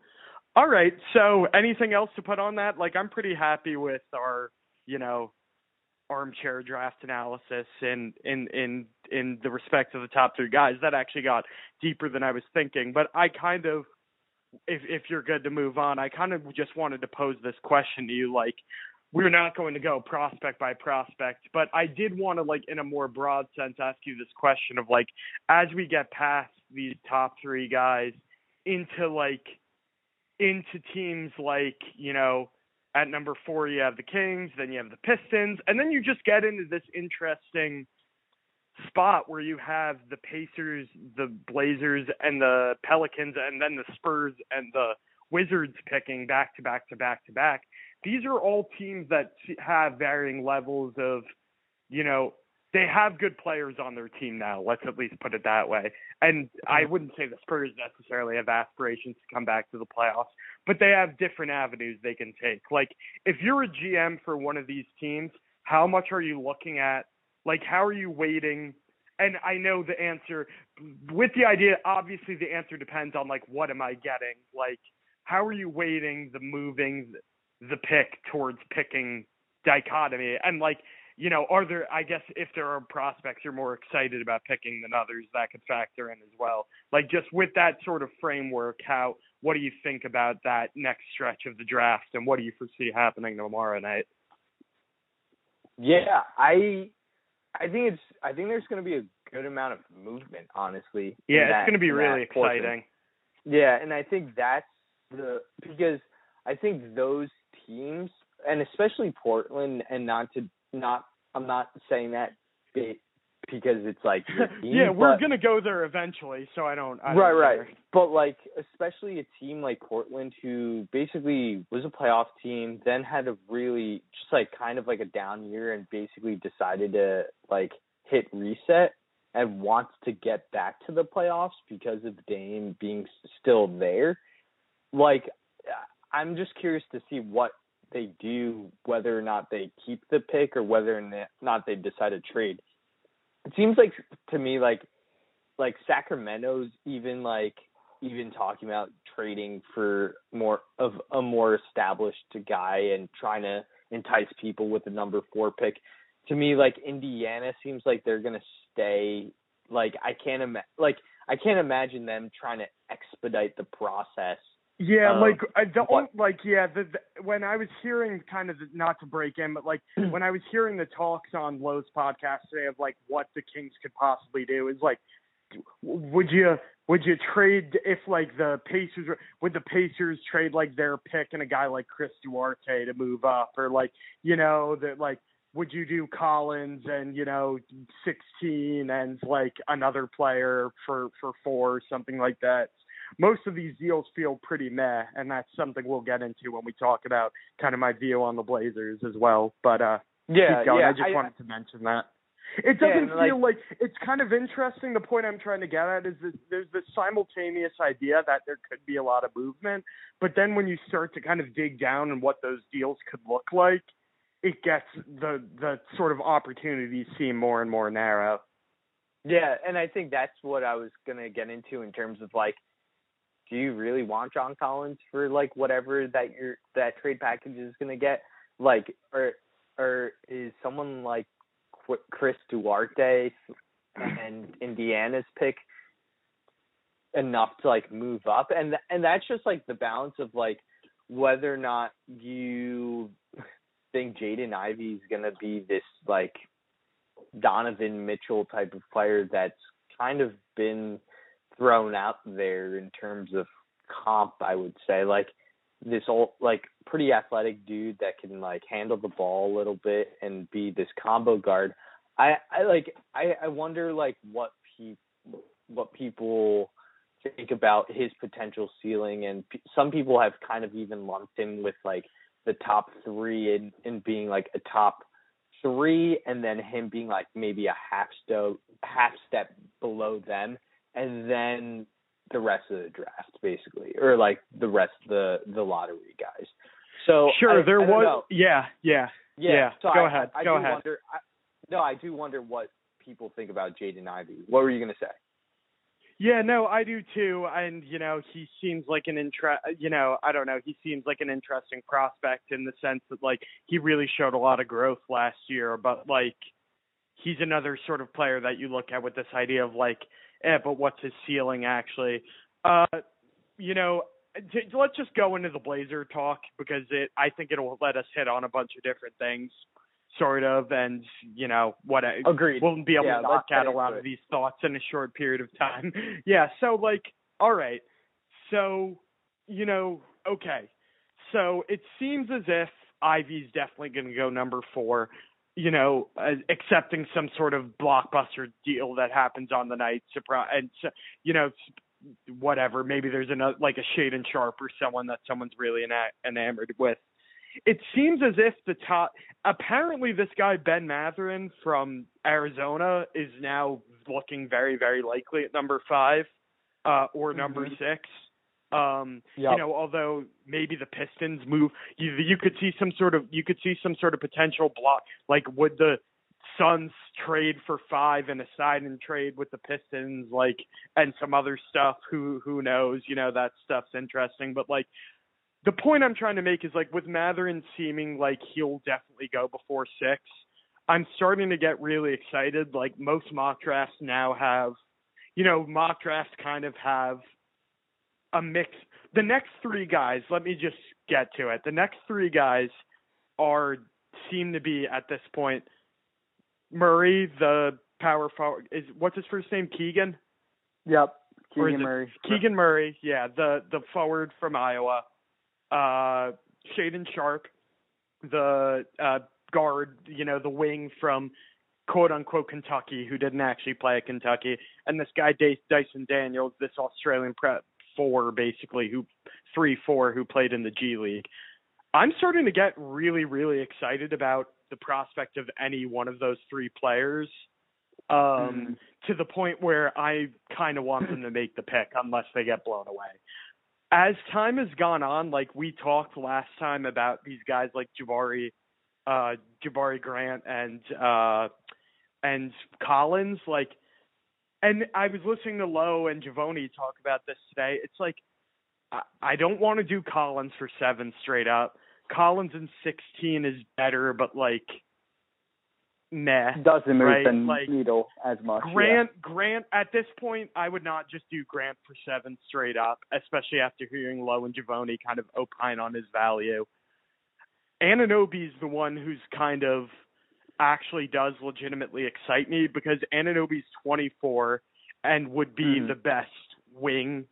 All right, so anything else to put on that? Like I'm pretty happy with our, you know, armchair draft analysis in in in in the respect of the top three guys. That actually got deeper than I was thinking, but I kind of if if you're good to move on, I kind of just wanted to pose this question to you like we're not going to go prospect by prospect, but I did want to like in a more broad sense ask you this question of like as we get past these top 3 guys into like into teams like, you know, at number 4 you have the Kings, then you have the Pistons, and then you just get into this interesting spot where you have the Pacers, the Blazers, and the Pelicans, and then the Spurs and the Wizards picking back to back to back to back. These are all teams that have varying levels of, you know, they have good players on their team now. Let's at least put it that way. And I wouldn't say the Spurs necessarily have aspirations to come back to the playoffs, but they have different avenues they can take. Like if you're a GM for one of these teams, how much are you looking at like, how are you waiting? And I know the answer with the idea, obviously, the answer depends on, like, what am I getting? Like, how are you weighting the moving the pick towards picking dichotomy? And, like, you know, are there, I guess, if there are prospects you're more excited about picking than others, that could factor in as well. Like, just with that sort of framework, how, what do you think about that next stretch of the draft and what do you foresee happening tomorrow night? Yeah, I I think it's I think there's going to be a good amount of movement, honestly. Yeah, it's going to be really exciting. Yeah, and I think that's the because I think those teams and especially Portland and not to not I'm not saying that because it's like team, yeah, we're but, gonna go there eventually, so I don't. I right, don't right. But like, especially a team like Portland, who basically was a playoff team, then had a really just like kind of like a down year, and basically decided to like hit reset and wants to get back to the playoffs because of Dame being still there. Like, I'm just curious to see what they do, whether or not they keep the pick or whether or not they decide to trade it seems like to me like like Sacramento's even like even talking about trading for more of a more established guy and trying to entice people with the number four pick. To me, like Indiana seems like they're gonna stay. Like I can't ima- like I can't imagine them trying to expedite the process yeah, um, like I don't like yeah. The, the, when I was hearing kind of the, not to break in, but like when I was hearing the talks on Lowe's podcast today of like what the Kings could possibly do is like, would you would you trade if like the Pacers would the Pacers trade like their pick and a guy like Chris Duarte to move up or like you know that like would you do Collins and you know 16 and like another player for for four or something like that most of these deals feel pretty meh, and that's something we'll get into when we talk about kind of my view on the Blazers as well. But uh, yeah, yeah, I just I, wanted to mention that. It doesn't yeah, feel like, like it's kind of interesting. The point I'm trying to get at is that there's this simultaneous idea that there could be a lot of movement, but then when you start to kind of dig down and what those deals could look like, it gets the the sort of opportunities seem more and more narrow. Yeah, and I think that's what I was gonna get into in terms of like do you really want John Collins for like whatever that your that trade package is going to get? Like, or or is someone like Chris Duarte and Indiana's pick enough to like move up? And and that's just like the balance of like whether or not you think Jaden Ivey is going to be this like Donovan Mitchell type of player that's kind of been thrown out there in terms of comp, I would say. Like this old like pretty athletic dude that can like handle the ball a little bit and be this combo guard. I I like I I wonder like what pe- what people think about his potential ceiling and p- some people have kind of even lumped him with like the top 3 in in being like a top 3 and then him being like maybe a half step half step below them and then the rest of the draft, basically, or like the rest of the the lottery guys. So sure, I, there I was, yeah, yeah, yeah. yeah. So Go I, ahead, I, go do ahead. Wonder, no, I do wonder what people think about Jaden Ivey. What were you gonna say? Yeah, no, I do too. And you know, he seems like an interest. You know, I don't know. He seems like an interesting prospect in the sense that like he really showed a lot of growth last year, but like he's another sort of player that you look at with this idea of like eh, but what's his ceiling actually? Uh, you know, let's just go into the Blazer talk because it I think it'll let us hit on a bunch of different things, sort of, and you know what? Agreed. We'll be able yeah, to knock out a lot of these thoughts in a short period of time. yeah. So like, all right. So you know, okay. So it seems as if Ivey's definitely going to go number four. You know, uh, accepting some sort of blockbuster deal that happens on the night, surprise, and you know, whatever. Maybe there's another like a Shaedon Sharpe or someone that someone's really ena- enamored with. It seems as if the top. Apparently, this guy Ben Mathurin from Arizona is now looking very, very likely at number five uh, or number mm-hmm. six. Um, yep. you know, although maybe the Pistons move, you you could see some sort of you could see some sort of potential block. Like, would the Suns trade for five and a sign and trade with the Pistons, like, and some other stuff? Who who knows? You know, that stuff's interesting. But like, the point I'm trying to make is like with Mathurin seeming like he'll definitely go before six. I'm starting to get really excited. Like most mock drafts now have, you know, mock drafts kind of have a mix. The next three guys, let me just get to it. The next three guys are seem to be at this point Murray, the power forward is what's his first name? Keegan. Yep, Keegan Murray. Keegan Murray, yeah, the the forward from Iowa. Uh, Shaedon Sharpe, the uh, guard, you know, the wing from quote unquote Kentucky, who didn't actually play at Kentucky, and this guy Dyson Daniels, this Australian prep four basically who three four who played in the G League. I'm starting to get really really excited about the prospect of any one of those three players um mm. to the point where I kind of want them to make the pick unless they get blown away. As time has gone on, like we talked last time about these guys like Jabari uh Jabari Grant and uh and Collins like and I was listening to Lowe and Givony talk about this today. It's like I, I don't want to do Collins for seven straight up. Collins in sixteen is better, but like meh. Doesn't move right? the like, needle as much. Grant yeah. Grant at this point I would not just do Grant for seven straight up, especially after hearing Lowe and Givony kind of opine on his value. Anunoby is the one who's kind of actually does legitimately excite me because Anunoby's 24 and would be mm. the best wing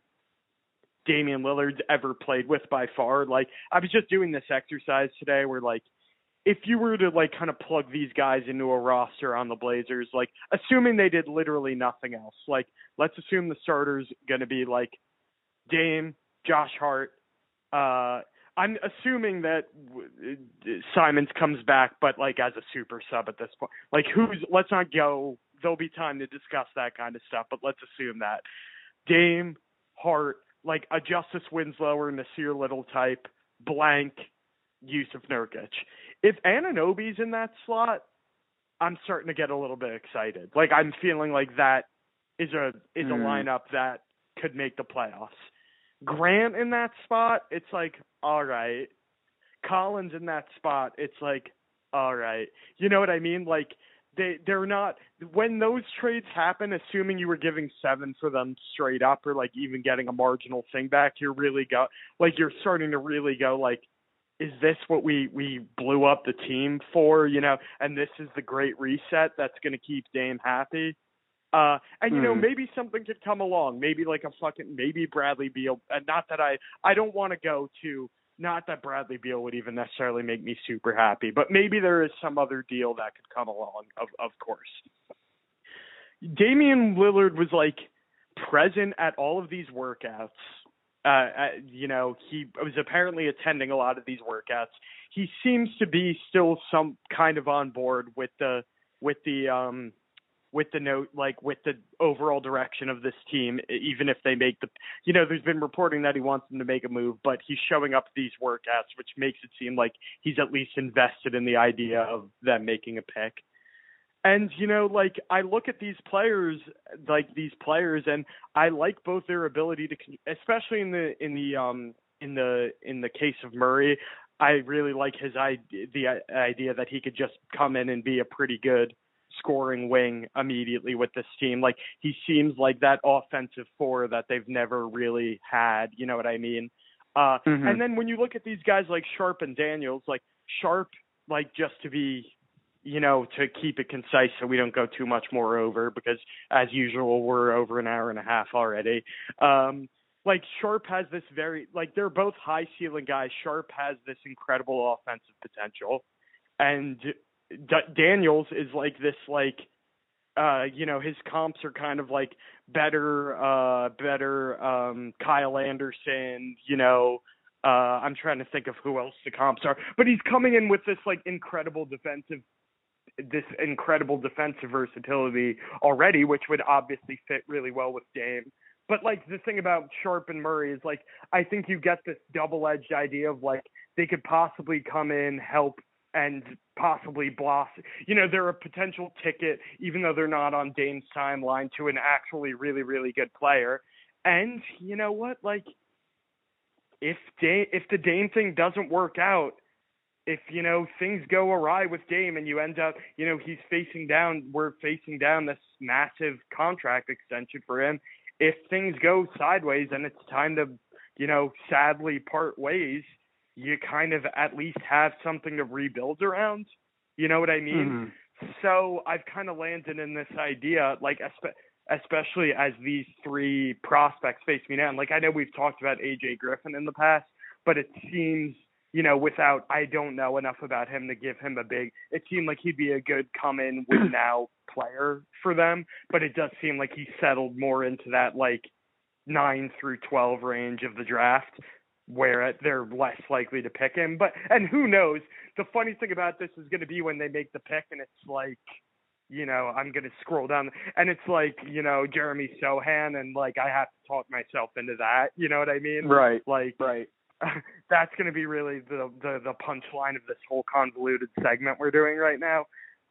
Damian Lillard's ever played with by far. Like I was just doing this exercise today where like if you were to like kind of plug these guys into a roster on the Blazers, like assuming they did literally nothing else, like let's assume the starters going to be like Dame, Josh Hart, uh I'm assuming that Simons comes back, but like as a super sub at this point. Like who's? Let's not go. There'll be time to discuss that kind of stuff, but let's assume that Dame, Hart, like a Justice Winslow or Nassir Little type, blank Jusuf Nurkic. If Anunoby's in that slot, I'm starting to get a little bit excited. Like I'm feeling like that is a is a mm. lineup that could make the playoffs. Grant in that spot, it's like, all right. Collins in that spot, it's like, all right. You know what I mean? Like they they're not when those trades happen, assuming you were giving seven for them straight up or like even getting a marginal thing back, you're really go like you're starting to really go like is this what we we blew up the team for, you know, and this is the great reset that's going to keep Dame happy. Uh, and you know, Mm. maybe something could come along. Maybe like a fucking maybe Bradley Beal. And not that I I don't want to go to not that Bradley Beal would even necessarily make me super happy, but maybe there is some other deal that could come along. Of of course, Damian Lillard was like present at all of these workouts. Uh, uh, you know, he was apparently attending a lot of these workouts. He seems to be still some kind of on board with the with the um with the note like with the overall direction of this team even if they make the you know there's been reporting that he wants them to make a move but he's showing up these workouts which makes it seem like he's at least invested in the idea of them making a pick. And you know like i look at these players like these players and i like both their ability to especially in the in the um in the in the case of murray i really like his idea the idea that he could just come in and be a pretty good scoring wing immediately with this team. Like he seems like that offensive four that they've never really had. You know what I mean? Uh, Mhm. And then when you look at these guys like Sharpe and Daniels, like Sharpe, like just to be, you know, to keep it concise so we don't go too much more over because as usual we're over an hour and a half already. Um, like Sharpe has this very like they're both high ceiling guys. Sharpe has this incredible offensive potential, and D- Daniels is like this like uh you know his comps are kind of like better uh better um Kyle Anderson, you know, uh I'm trying to think of who else the comps are, but he's coming in with this like incredible defensive this incredible defensive versatility already, which would obviously fit really well with Dame. But like the thing about Sharpe and Murray is like I think you get this double-edged idea of like they could possibly come in, help, and possibly blossom. You know, they're a potential ticket, even though they're not on Dame's timeline, to an actually really, really good player. And you know what? Like, if Dame, if the Dame thing doesn't work out, if you know things go awry with Dame and you end up, you know, he's facing down, we're facing down this massive contract extension for him. If things go sideways and it's time to, you know, sadly part ways, you kind of at least have something to rebuild around. You know what I mean? Mhm. So I've kind of landed in this idea, like especially as these three prospects face me now. And like I know we've talked about AJ Griffin in the past, but it seems, you know, without I don't know enough about him to give him a big. It seemed like he'd be a good come in with now player for them, but it does seem like he settled more into that like nine through twelve range of the draft where they're less likely to pick him. But and who knows? The funny thing about this is going to be when they make the pick, and it's like, you know, I'm going to scroll down, and it's like, you know, Jeremy Sochan, and like I have to talk myself into that. You know what I mean? Right. Like Right. that's going to be really the the the punchline of this whole convoluted segment we're doing right now.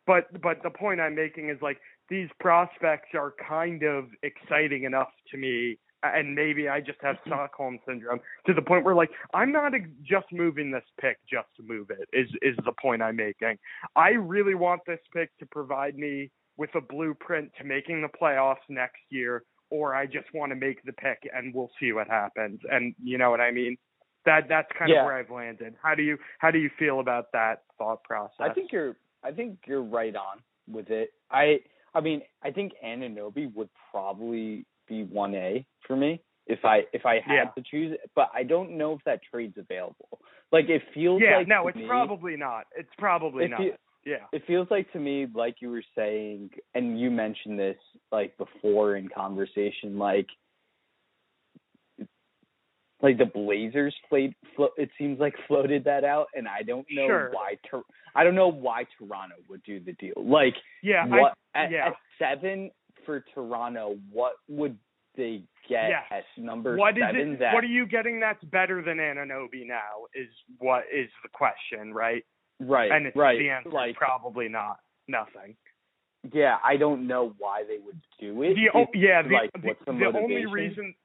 But but the point I'm making is like these prospects are kind of exciting enough to me and maybe I just have mm-hmm. Stockholm syndrome to the point where like I'm not just moving this pick just to move it is is the point I'm making. I really want this pick to provide me with a blueprint to making the playoffs next year or I just want to make the pick and we'll see what happens. And you know what I mean? That that's kind Yeah. of where I've landed. How do you how do you feel about that thought process? I think you're I think you're right on with it. I I mean, I think Anunoby would probably be one A for me if I if I had Yeah. to choose it, but I don't know if that trade's available. Like it feels like Yeah, like no, it's me, probably not. It's probably it not. fe- yeah. it feels like to me like you were saying and you mentioned this like before in conversation like like the Blazers played flo- it seems like floated that out and I don't know Sure. why Tor- I don't know why Toronto would do the deal. Like Yeah, what I, at, yeah. at 7 for Toronto what would they get Yes. at number What is 7 it? that What are you getting that's better than Anunoby now? Is what is the question, right? right and it's right the answer like probably not. Nothing. yeah, I don't know why they would do it. The o- It's yeah, the, like the, the, the only reason.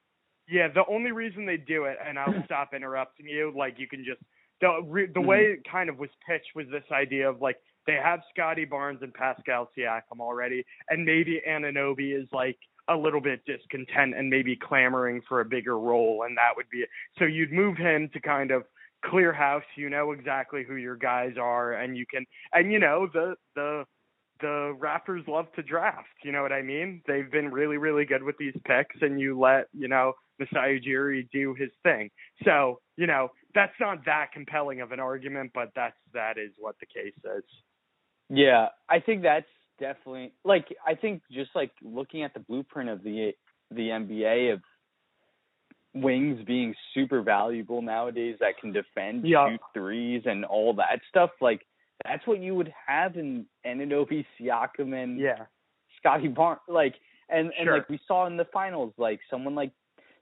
Yeah, the only reason they do it, and I'll stop interrupting you. Like you can just the re, the way mm-hmm. it kind of was pitched was this idea of like they have Scottie Barnes and Pascal Siakam already, and maybe Anunoby is like a little bit discontent and maybe clamoring for a bigger role, and that would be it. So you'd move him to kind of clear house. You know exactly who your guys are, and you can, and you know the the the Raptors love to draft. You know what I mean? They've been really, really good with these picks, and you let you know Masai Ujiri do his thing. So you know that's not that compelling of an argument, but that's that is what the case is. Yeah, I think that's definitely like I think just like looking at the blueprint of the the NBA of wings being super valuable nowadays that can defend, Yeah. shoot threes, and all that stuff. Like that's what you would have in Anunoby, Siakam, and Yeah, Scottie Barnes. Like and and Sure. like we saw in the finals, like someone like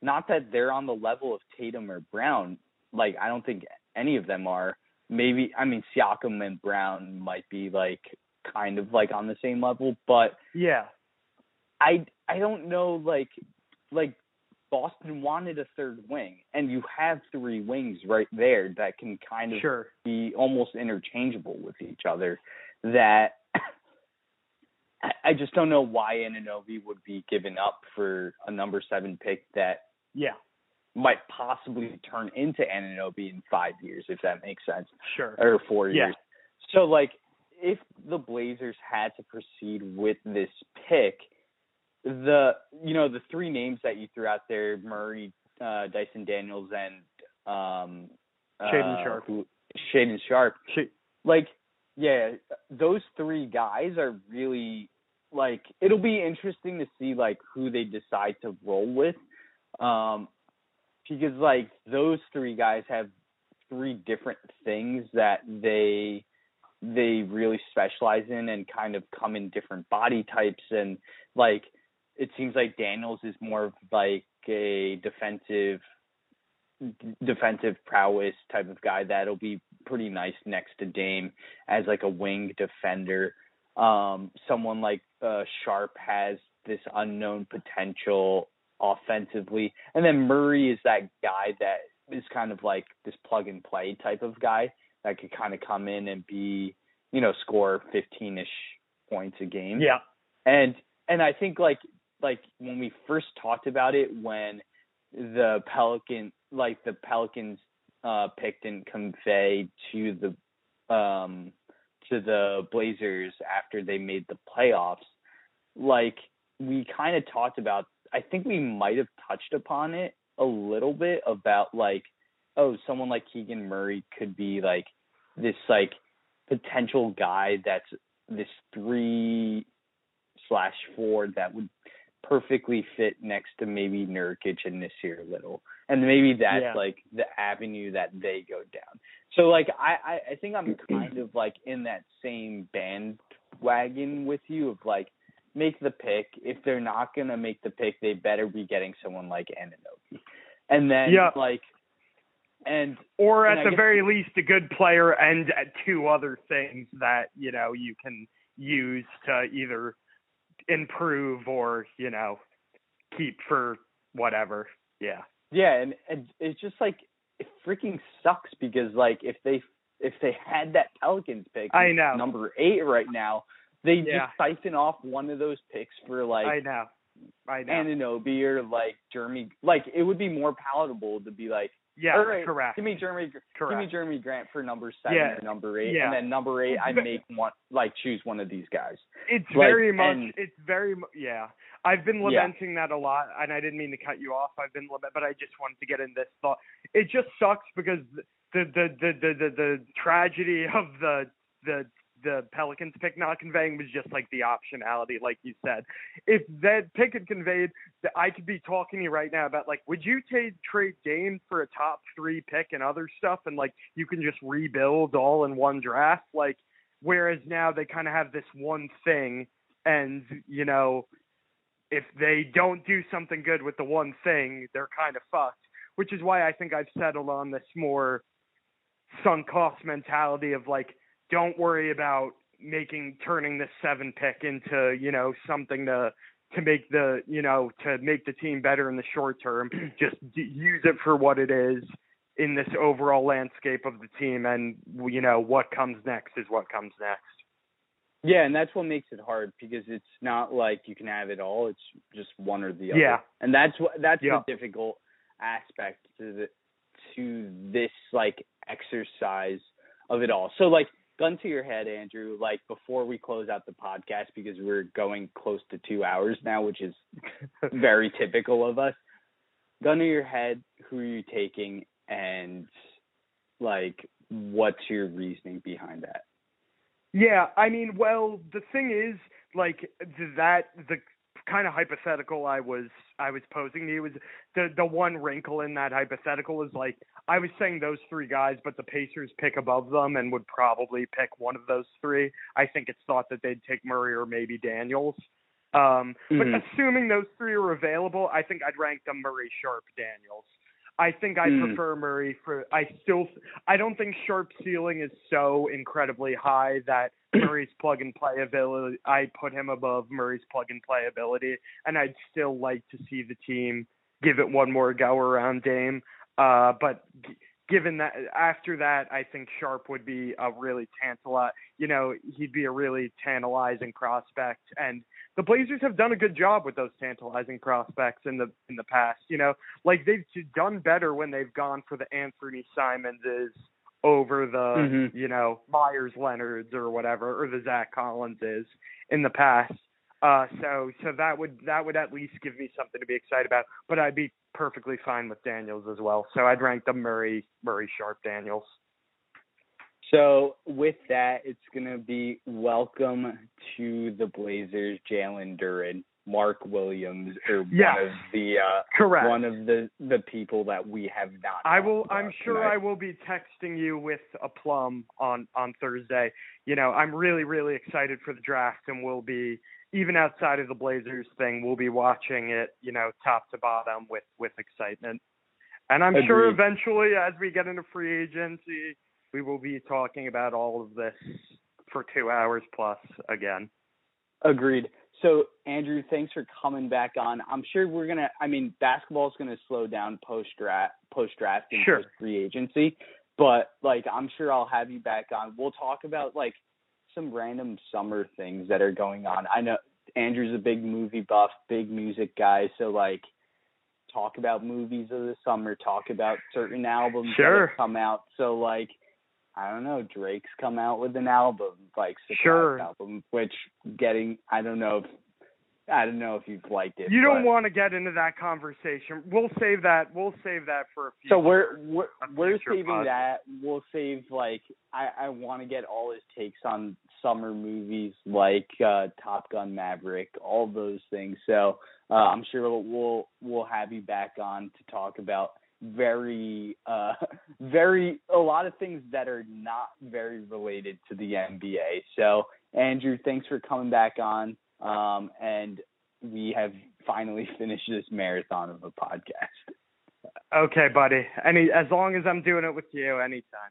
not that they're on the level of Tatum or Brown. Like I don't think any of them are. Maybe I mean Siakam and Brown might be like kind of like on the same level, but yeah, I I don't know like like Boston wanted a third wing and you have three wings right there that can kind of sure. be almost interchangeable with each other that I- I just don't know why Anunoby would be given up for a number seven pick that Yeah, might possibly turn into Anunoby in five years, if that makes sense, Sure. or four Yeah. years. So like, if the Blazers had to proceed with this pick, the you know the three names that you threw out there, Murray, uh, Dyson Daniels, and um, Shaden uh, Sharp. who- Shaedon Sharpe. Sh- Like, yeah, those three guys are really like it'll be interesting to see like who they decide to roll with, um, because like those three guys have three different things that they they really specialize in and kind of come in different body types and like it seems like Daniels is more of like a defensive defensive prowess type of guy that'll be pretty nice next to Dame as like a wing defender. Um someone like uh Sharpe has this unknown potential offensively. And then Murray is that guy that is kind of like this plug and play type of guy that could kind of come in and be, you know, score 15ish points a game. Yeah. And and I think like like when we first talked about it when the Pelican like the Pelicans uh picked and conveyed to the um to the Blazers after they made the playoffs, like we kind of talked about I think we might have touched upon it a little bit about like oh someone like Keegan Murray could be like this like potential guy that's this three slash four that would perfectly fit next to maybe Nurkic and Nassir Little. And maybe that's Yeah. like the avenue that they go down. So like I, I, I think I'm kind of like in that same bandwagon with you of like make the pick. If they're not gonna make the pick, they better be getting someone like Anunoby. And then Yeah. like and or at I the very least a good player and two other things that you know you can use to either improve or you know keep for whatever yeah Yeah, and, and it's just like it freaking sucks because like if they if they had that Pelicans pick, I know. number eight right now, they Yeah. just siphon off one of those picks for like i know i know Anunoby or like Jeremy. Like it would be more palatable to be like, yeah all right, correct give me Jeremy, Correct. give me Jerami Grant for number seven Yeah. or number eight, Yeah. and then number eight I make one like choose one of these guys. it's like, very much and- it's very yeah i've been Yeah. lamenting that a lot and i didn't mean to cut you off i've been lament but i just wanted to get in this thought it just sucks because the the the the the, the tragedy of the the the Pelicans pick not conveying was just like the optionality, like you said. If that pick had conveyed, I could be talking to you right now about like, would you trade trade Dame for a top three pick and other stuff, and like you can just rebuild all in one draft? Like, whereas now they kind of have this one thing, and you know, if they don't do something good with the one thing, they're kind of fucked. Which is why I think I've settled on this more sunk cost mentality of like don't worry about making turning this seven pick into you know something to to make the you know to make the team better in the short term just d- use it for what it is in this overall landscape of the team and you know what comes next is what comes next Yeah, and that's what makes it hard because it's not like you can have it all. It's just one or the other. Yeah. and that's what that's Yeah. the difficult aspect to the to this like exercise of it all. So like gun to your head, Andrew. Like before we close out the podcast because we're going close to two hours now, which is very typical of us. Gun to your head. Who are you taking, and like what's your reasoning behind that? Yeah, I mean, well, the thing is, like that the kind of hypothetical I was I was posing to you was the the one wrinkle in that hypothetical is like I was saying those three guys, but the Pacers pick above them and would probably pick one of those three. I think it's thought that they'd take Murray or maybe Daniels. Um, but Mhm. assuming those three are available, I think I'd rank them Murray, Sharpe, Daniels. I think I Mm. prefer Murray for. I still. I don't think Sharpe's ceiling is so incredibly high that Murray's plug and play ability. I put him above Murray's plug and play ability, and I'd still like to see the team give it one more go around Dame. Uh, but g- given that after that, I think Sharpe would be a really tantalizing. You know, he'd be a really tantalizing prospect, and the Blazers have done a good job with those tantalizing prospects in the in the past. You know, like they've done better when they've gone for the Anthony Simonses over the Mhm. you know Meyers Leonards or whatever, or the Zach Collinses in the past. Uh, so so that would that would at least give me something to be excited about. But I'd be perfectly fine with Daniels as well. So I'd rank them Murray Murray Sharpe Daniels. So with that, it's gonna be welcome to the Blazers, Jalen Duren, Mark Williams, or Yes. one of the uh, Correct. one of the the people that we have not. I will. I'm sure tonight. I will be texting you with a plum on on Thursday. You know, I'm really really excited for the draft, and we'll be even outside of the Blazers thing, we'll be watching it. You know, top to bottom with with excitement. And I'm sure eventually, as we get into free agency, we will be talking about all of this for two hours plus again. Agreed. So Andrew, thanks for coming back on. I'm sure we're gonna. I mean, basketball's gonna slow down post draft, post draft, and Sure. post free agency. But like, I'm sure I'll have you back on. We'll talk about like some random summer things that are going on. I know Andrew's a big movie buff, big music guy. So like, talk about movies of the summer. Talk about certain albums that Sure. have come out. So like. I don't know. Drake's come out with an album, like surprise Sure. album, which getting I don't know if I don't know if you've liked it. You don't want to get into that conversation. We'll save that. We'll save that for a few. So we're we're we're saving that. We'll save like I I want to get all his takes on summer movies like uh Top Gun Maverick, all those things. So uh I'm sure we'll we'll, we'll have you back on to talk about very uh very a lot of things that are not very related to the NBA. So Andrew, thanks for coming back on. Um and we have finally finished this marathon of a podcast. Okay, buddy. Any as long as I'm doing it with you, anytime.